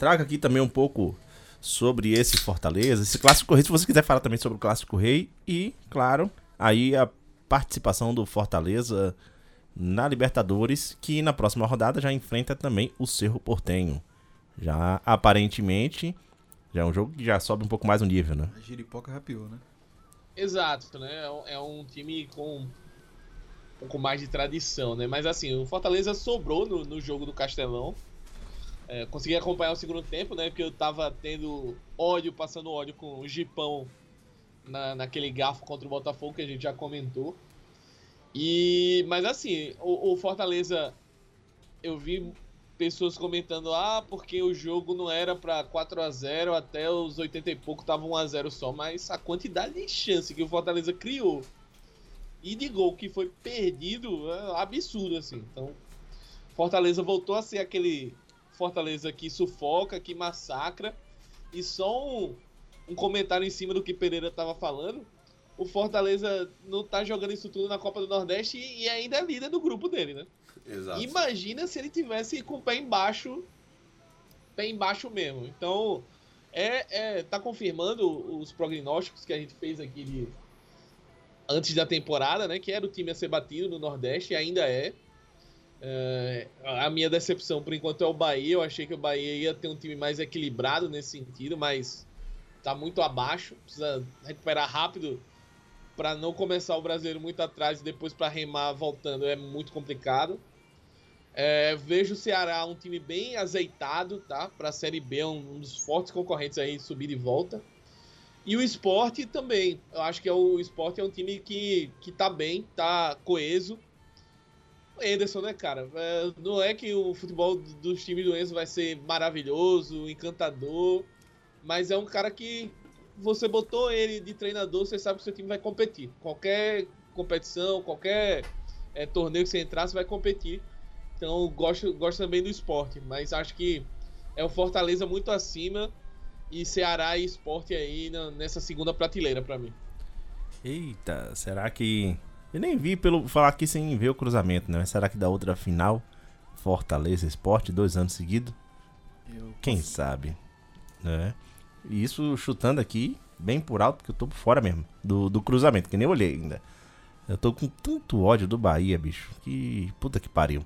traga aqui também um pouco sobre esse Fortaleza, esse Clássico Rei, se você quiser falar também sobre o Clássico Rei e, claro, aí a participação do Fortaleza na Libertadores, que na próxima rodada já enfrenta também o Cerro Portenho. Já aparentemente, já é um jogo que já sobe um pouco mais o nível, né? A giripoca rapiou, né? Exato, né? É um- É um time com um pouco mais de tradição, né? Mas assim, o Fortaleza sobrou no, no jogo do Castelão. É, consegui acompanhar o segundo tempo, né? Porque eu tava tendo ódio, passando ódio com o Gipão na, naquele garfo contra o Botafogo que a gente já comentou. E, mas assim, o, o Fortaleza, eu vi pessoas comentando, ah, porque o jogo não era pra 4 a 0 até os 80 e pouco tava 1 a 0 só, mas a quantidade de chance que o Fortaleza criou e de gol que foi perdido é absurdo assim. Então, Fortaleza voltou a ser aquele Fortaleza que sufoca, que massacra. E só um, um comentário em cima do que Pereira tava falando. O Fortaleza não tá jogando isso tudo na Copa do Nordeste e, e ainda é líder do grupo dele, né? Exato. Imagina se ele tivesse com o pé embaixo, pé embaixo mesmo. Então, é, é tá confirmando os prognósticos que a gente fez aqui de antes da temporada, né? Que era o time a ser batido no Nordeste e ainda é. É, a minha decepção por enquanto é o Bahia. Eu achei que o Bahia ia ter um time mais equilibrado nesse sentido, mas tá muito abaixo. Precisa recuperar rápido para não começar o brasileiro muito atrás e depois para remar voltando é muito complicado. É, vejo o Ceará um time bem azeitado, tá? Para a Série B, um, um dos fortes concorrentes aí subir de volta. E o esporte também. Eu acho que é o esporte é um time que, que tá bem, tá coeso. O Anderson, né, cara? É, não é que o futebol dos times do Enzo vai ser maravilhoso, encantador, mas é um cara que você botou ele de treinador, você sabe que seu time vai competir. Qualquer competição, qualquer é, torneio que você entrar, você vai competir. Então gosto, gosto também do esporte, mas acho que é o Fortaleza muito acima e Ceará e esporte aí na- nessa segunda prateleira pra mim. Eita, será que. Eu nem vi pelo falar aqui sem ver o cruzamento, né? Mas será que da outra final, Fortaleza Esporte, dois anos seguidos? Quem sabe? Né? E isso chutando aqui, bem por alto, porque eu tô por fora mesmo do, do cruzamento, que nem olhei ainda. Eu tô com tanto ódio do Bahia, bicho. Que puta que pariu.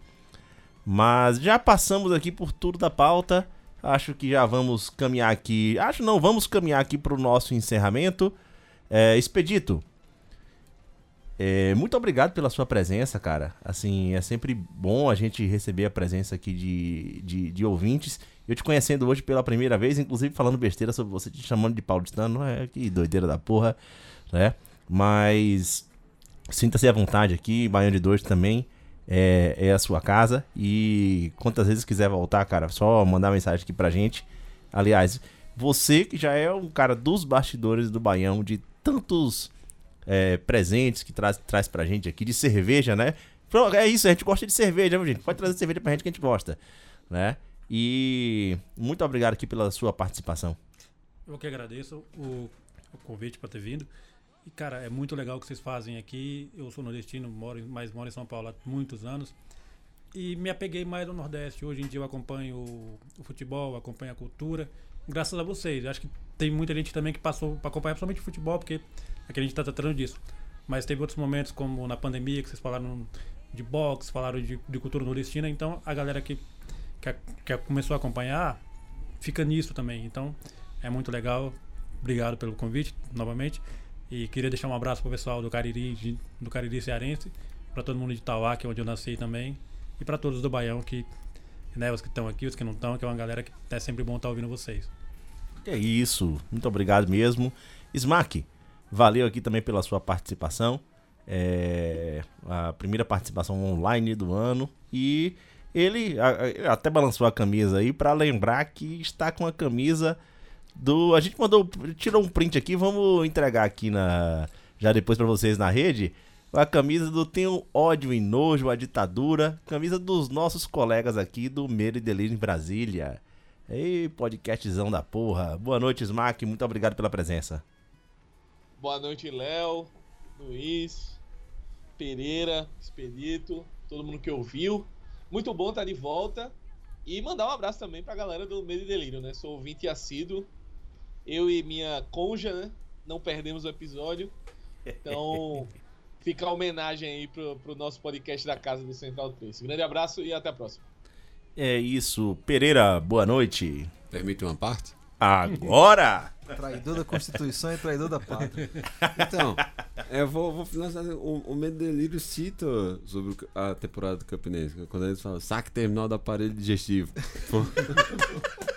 Mas já passamos aqui por tudo da pauta. Acho que já vamos caminhar aqui. Acho não, vamos caminhar aqui pro nosso encerramento. É, Expedito, é, muito obrigado pela sua presença, cara. Assim, é sempre bom a gente receber a presença aqui de, de, de ouvintes. Eu te conhecendo hoje pela primeira vez, inclusive falando besteira sobre você, te chamando de paulistano, é que doideira da porra, né? Mas sinta-se à vontade aqui, Baiano de Dois também é, é a sua casa. E quantas vezes quiser voltar, cara, só mandar mensagem aqui pra gente. Aliás, você que já é um cara dos bastidores do Baião, de tantos é, presentes que traz, traz pra gente aqui, de cerveja, né? É isso, a gente gosta de cerveja, gente? Pode trazer cerveja pra gente que a gente gosta, né? E muito obrigado aqui pela sua participação. Eu que agradeço o, o convite para ter vindo. E, cara, é muito legal o que vocês fazem aqui. Eu sou nordestino, moro, mas moro em São Paulo há muitos anos. E me apeguei mais ao Nordeste. Hoje em dia eu acompanho o, o futebol, acompanho a cultura. Graças a vocês. Eu acho que tem muita gente também que passou para acompanhar principalmente o futebol, porque aqui a gente está tratando disso. Mas teve outros momentos, como na pandemia, que vocês falaram de boxe, falaram de, de cultura nordestina. Então a galera que, que, que começou a acompanhar fica nisso também. Então é muito legal. Obrigado pelo convite novamente. E queria deixar um abraço pro pessoal do Cariri, do Cariri Cearense, para todo mundo de Itauá, que é onde eu nasci também, e para todos do Baião, que, né, os que estão aqui, os que não estão, que é uma galera que é sempre bom estar ouvindo vocês. É isso, muito obrigado mesmo. Smack, valeu aqui também pela sua participação. É a primeira participação online do ano. E ele a- a- até balançou a camisa aí pra lembrar que está com a camisa do. A gente mandou, tirou um print aqui, vamos entregar aqui na já depois pra vocês na rede. A camisa do Tenho ódio e nojo à ditadura, camisa dos nossos colegas aqui do Medo e Delírio em Brasília. Ei, podcastzão da porra. Boa noite, Smack. Muito obrigado pela presença. Boa noite, Léo, Luiz, Pereira, Expedito, todo mundo que ouviu. Muito bom estar de volta. E mandar um abraço também pra galera do Medo e Delírio, né? Sou ouvinte assíduo. Eu e minha conja, né? Não perdemos o episódio. Então, [laughs] fica a homenagem aí pro, pro nosso podcast da Casa do Central 3. Grande abraço e até a próxima. É isso. Pereira, boa noite. Permite uma parte? Agora! Traidor da Constituição e traidor da pátria. Então, eu vou, vou finalizar. O, o Medo Delírio cita sobre a temporada do Campinense. Quando eles falam saque terminal do aparelho digestivo. [laughs]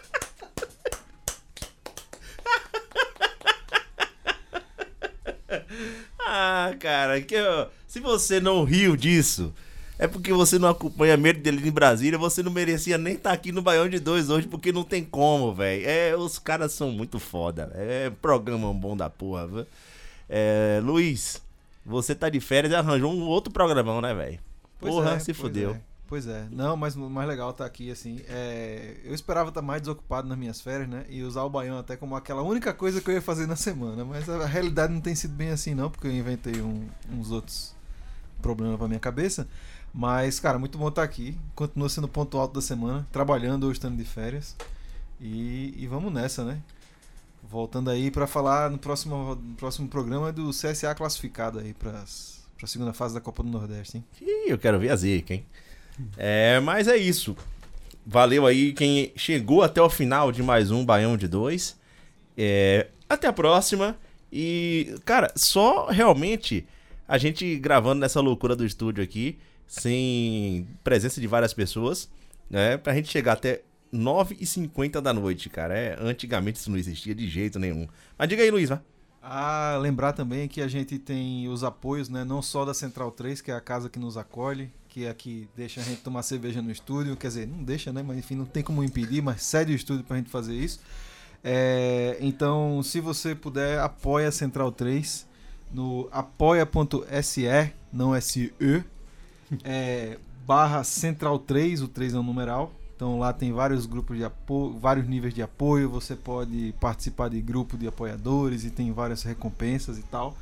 Ah, cara, que, se você não riu disso, é porque você não acompanha Medo dele em Brasília, você não merecia nem estar aqui no Baião de Dois hoje, porque não tem como, velho. É, os caras são muito foda, é programa bom da porra, viu? É, Luiz, você tá de férias e arranjou um outro programão, né, velho? Porra, é, se fudeu. é, Pois é. Não, mas o mais legal tá aqui, assim. é, Eu esperava estar mais desocupado nas minhas férias, né? E usar o baião até como aquela única coisa que eu ia fazer na semana. Mas a realidade não tem sido bem assim, não, porque eu inventei um- uns outros problemas pra minha cabeça. Mas, cara, muito bom estar aqui. Continua sendo o ponto alto da semana. Trabalhando hoje, estando de férias. E, e vamos nessa, né? Voltando aí pra falar no próximo, no próximo programa do CSA classificado aí pras, pra segunda fase da Copa do Nordeste, hein? Ih, eu quero ver a zica, hein? É, mas é isso. Valeu aí quem chegou até o final de mais um Baião de Dois. É, até a próxima. E, cara, só realmente a gente gravando nessa loucura do estúdio aqui, sem presença de várias pessoas, né? Pra gente chegar até 9h50 da noite, cara. É, antigamente isso não existia de jeito nenhum. Mas diga aí, Luiz, vá. Ah, lembrar também que a gente tem os apoios, né? Não só da Central 3, que é a casa que nos acolhe, que é a que deixa a gente tomar cerveja no estúdio. Quer dizer, não deixa, né? Mas enfim, não tem como impedir, mas cede o estúdio pra gente fazer isso. É, então, se você puder, apoia a Central 3 no apoia.se, não SE, é, barra Central 3, o 3 é um numeral. Então lá tem vários grupos de apoio, vários níveis de apoio, você pode participar de grupo de apoiadores e tem várias recompensas e tal.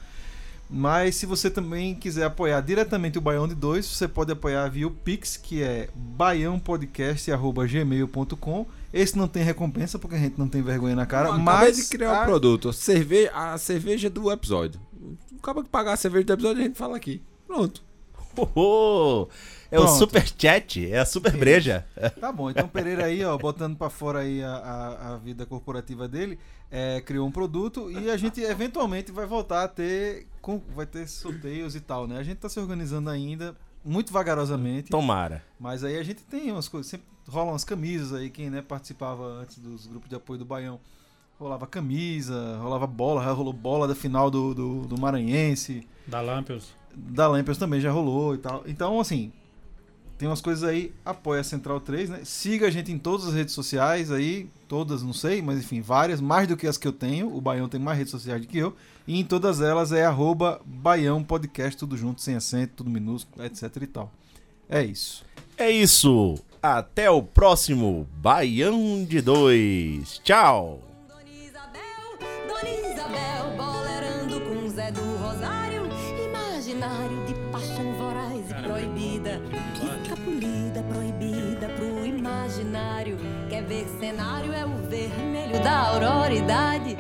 Mas se você também quiser apoiar diretamente o Baião de 2, você pode apoiar via o Pix, que é baiãopodcast.gmail.com. Esse não tem recompensa, porque a gente não tem vergonha na cara, acabei mas de criar a- um produto. Cerve... A cerveja do episódio. Acaba que pagar a cerveja do episódio, a gente fala aqui. Pronto. [laughs] Oh, é o Pronto. super chat, é a super breja. Tá bom, então Pereira aí, ó, botando pra fora aí a, a, a vida corporativa dele, é, criou um produto e a gente eventualmente vai voltar a ter, com- vai ter sorteios e tal, né? A gente tá se organizando ainda, muito vagarosamente, Tomara. mas aí a gente tem umas coisas, sempre rolam umas camisas aí, quem né, participava antes dos grupos de apoio do Baião, rolava camisa, rolava bola, rolou bola da final do, do, do Maranhense, Da Lampions. Da Lampions também já rolou e tal. Então, assim, tem umas coisas aí, apoia a Central 3, né? Siga a gente em todas as redes sociais aí, todas, não sei, mas enfim, várias, mais do que as que eu tenho. O Baião tem mais redes sociais do que eu. E em todas elas é arroba Baião Podcast, tudo junto, sem acento, tudo minúsculo, etc e tal. É isso. É isso. Até o próximo Baião de Dois. Tchau. Dona Isabel, Dona Isabel, imaginário de paixão voraz e proibida, que capulida proibida pro imaginário, quer ver cenário? É o vermelho da auroridade,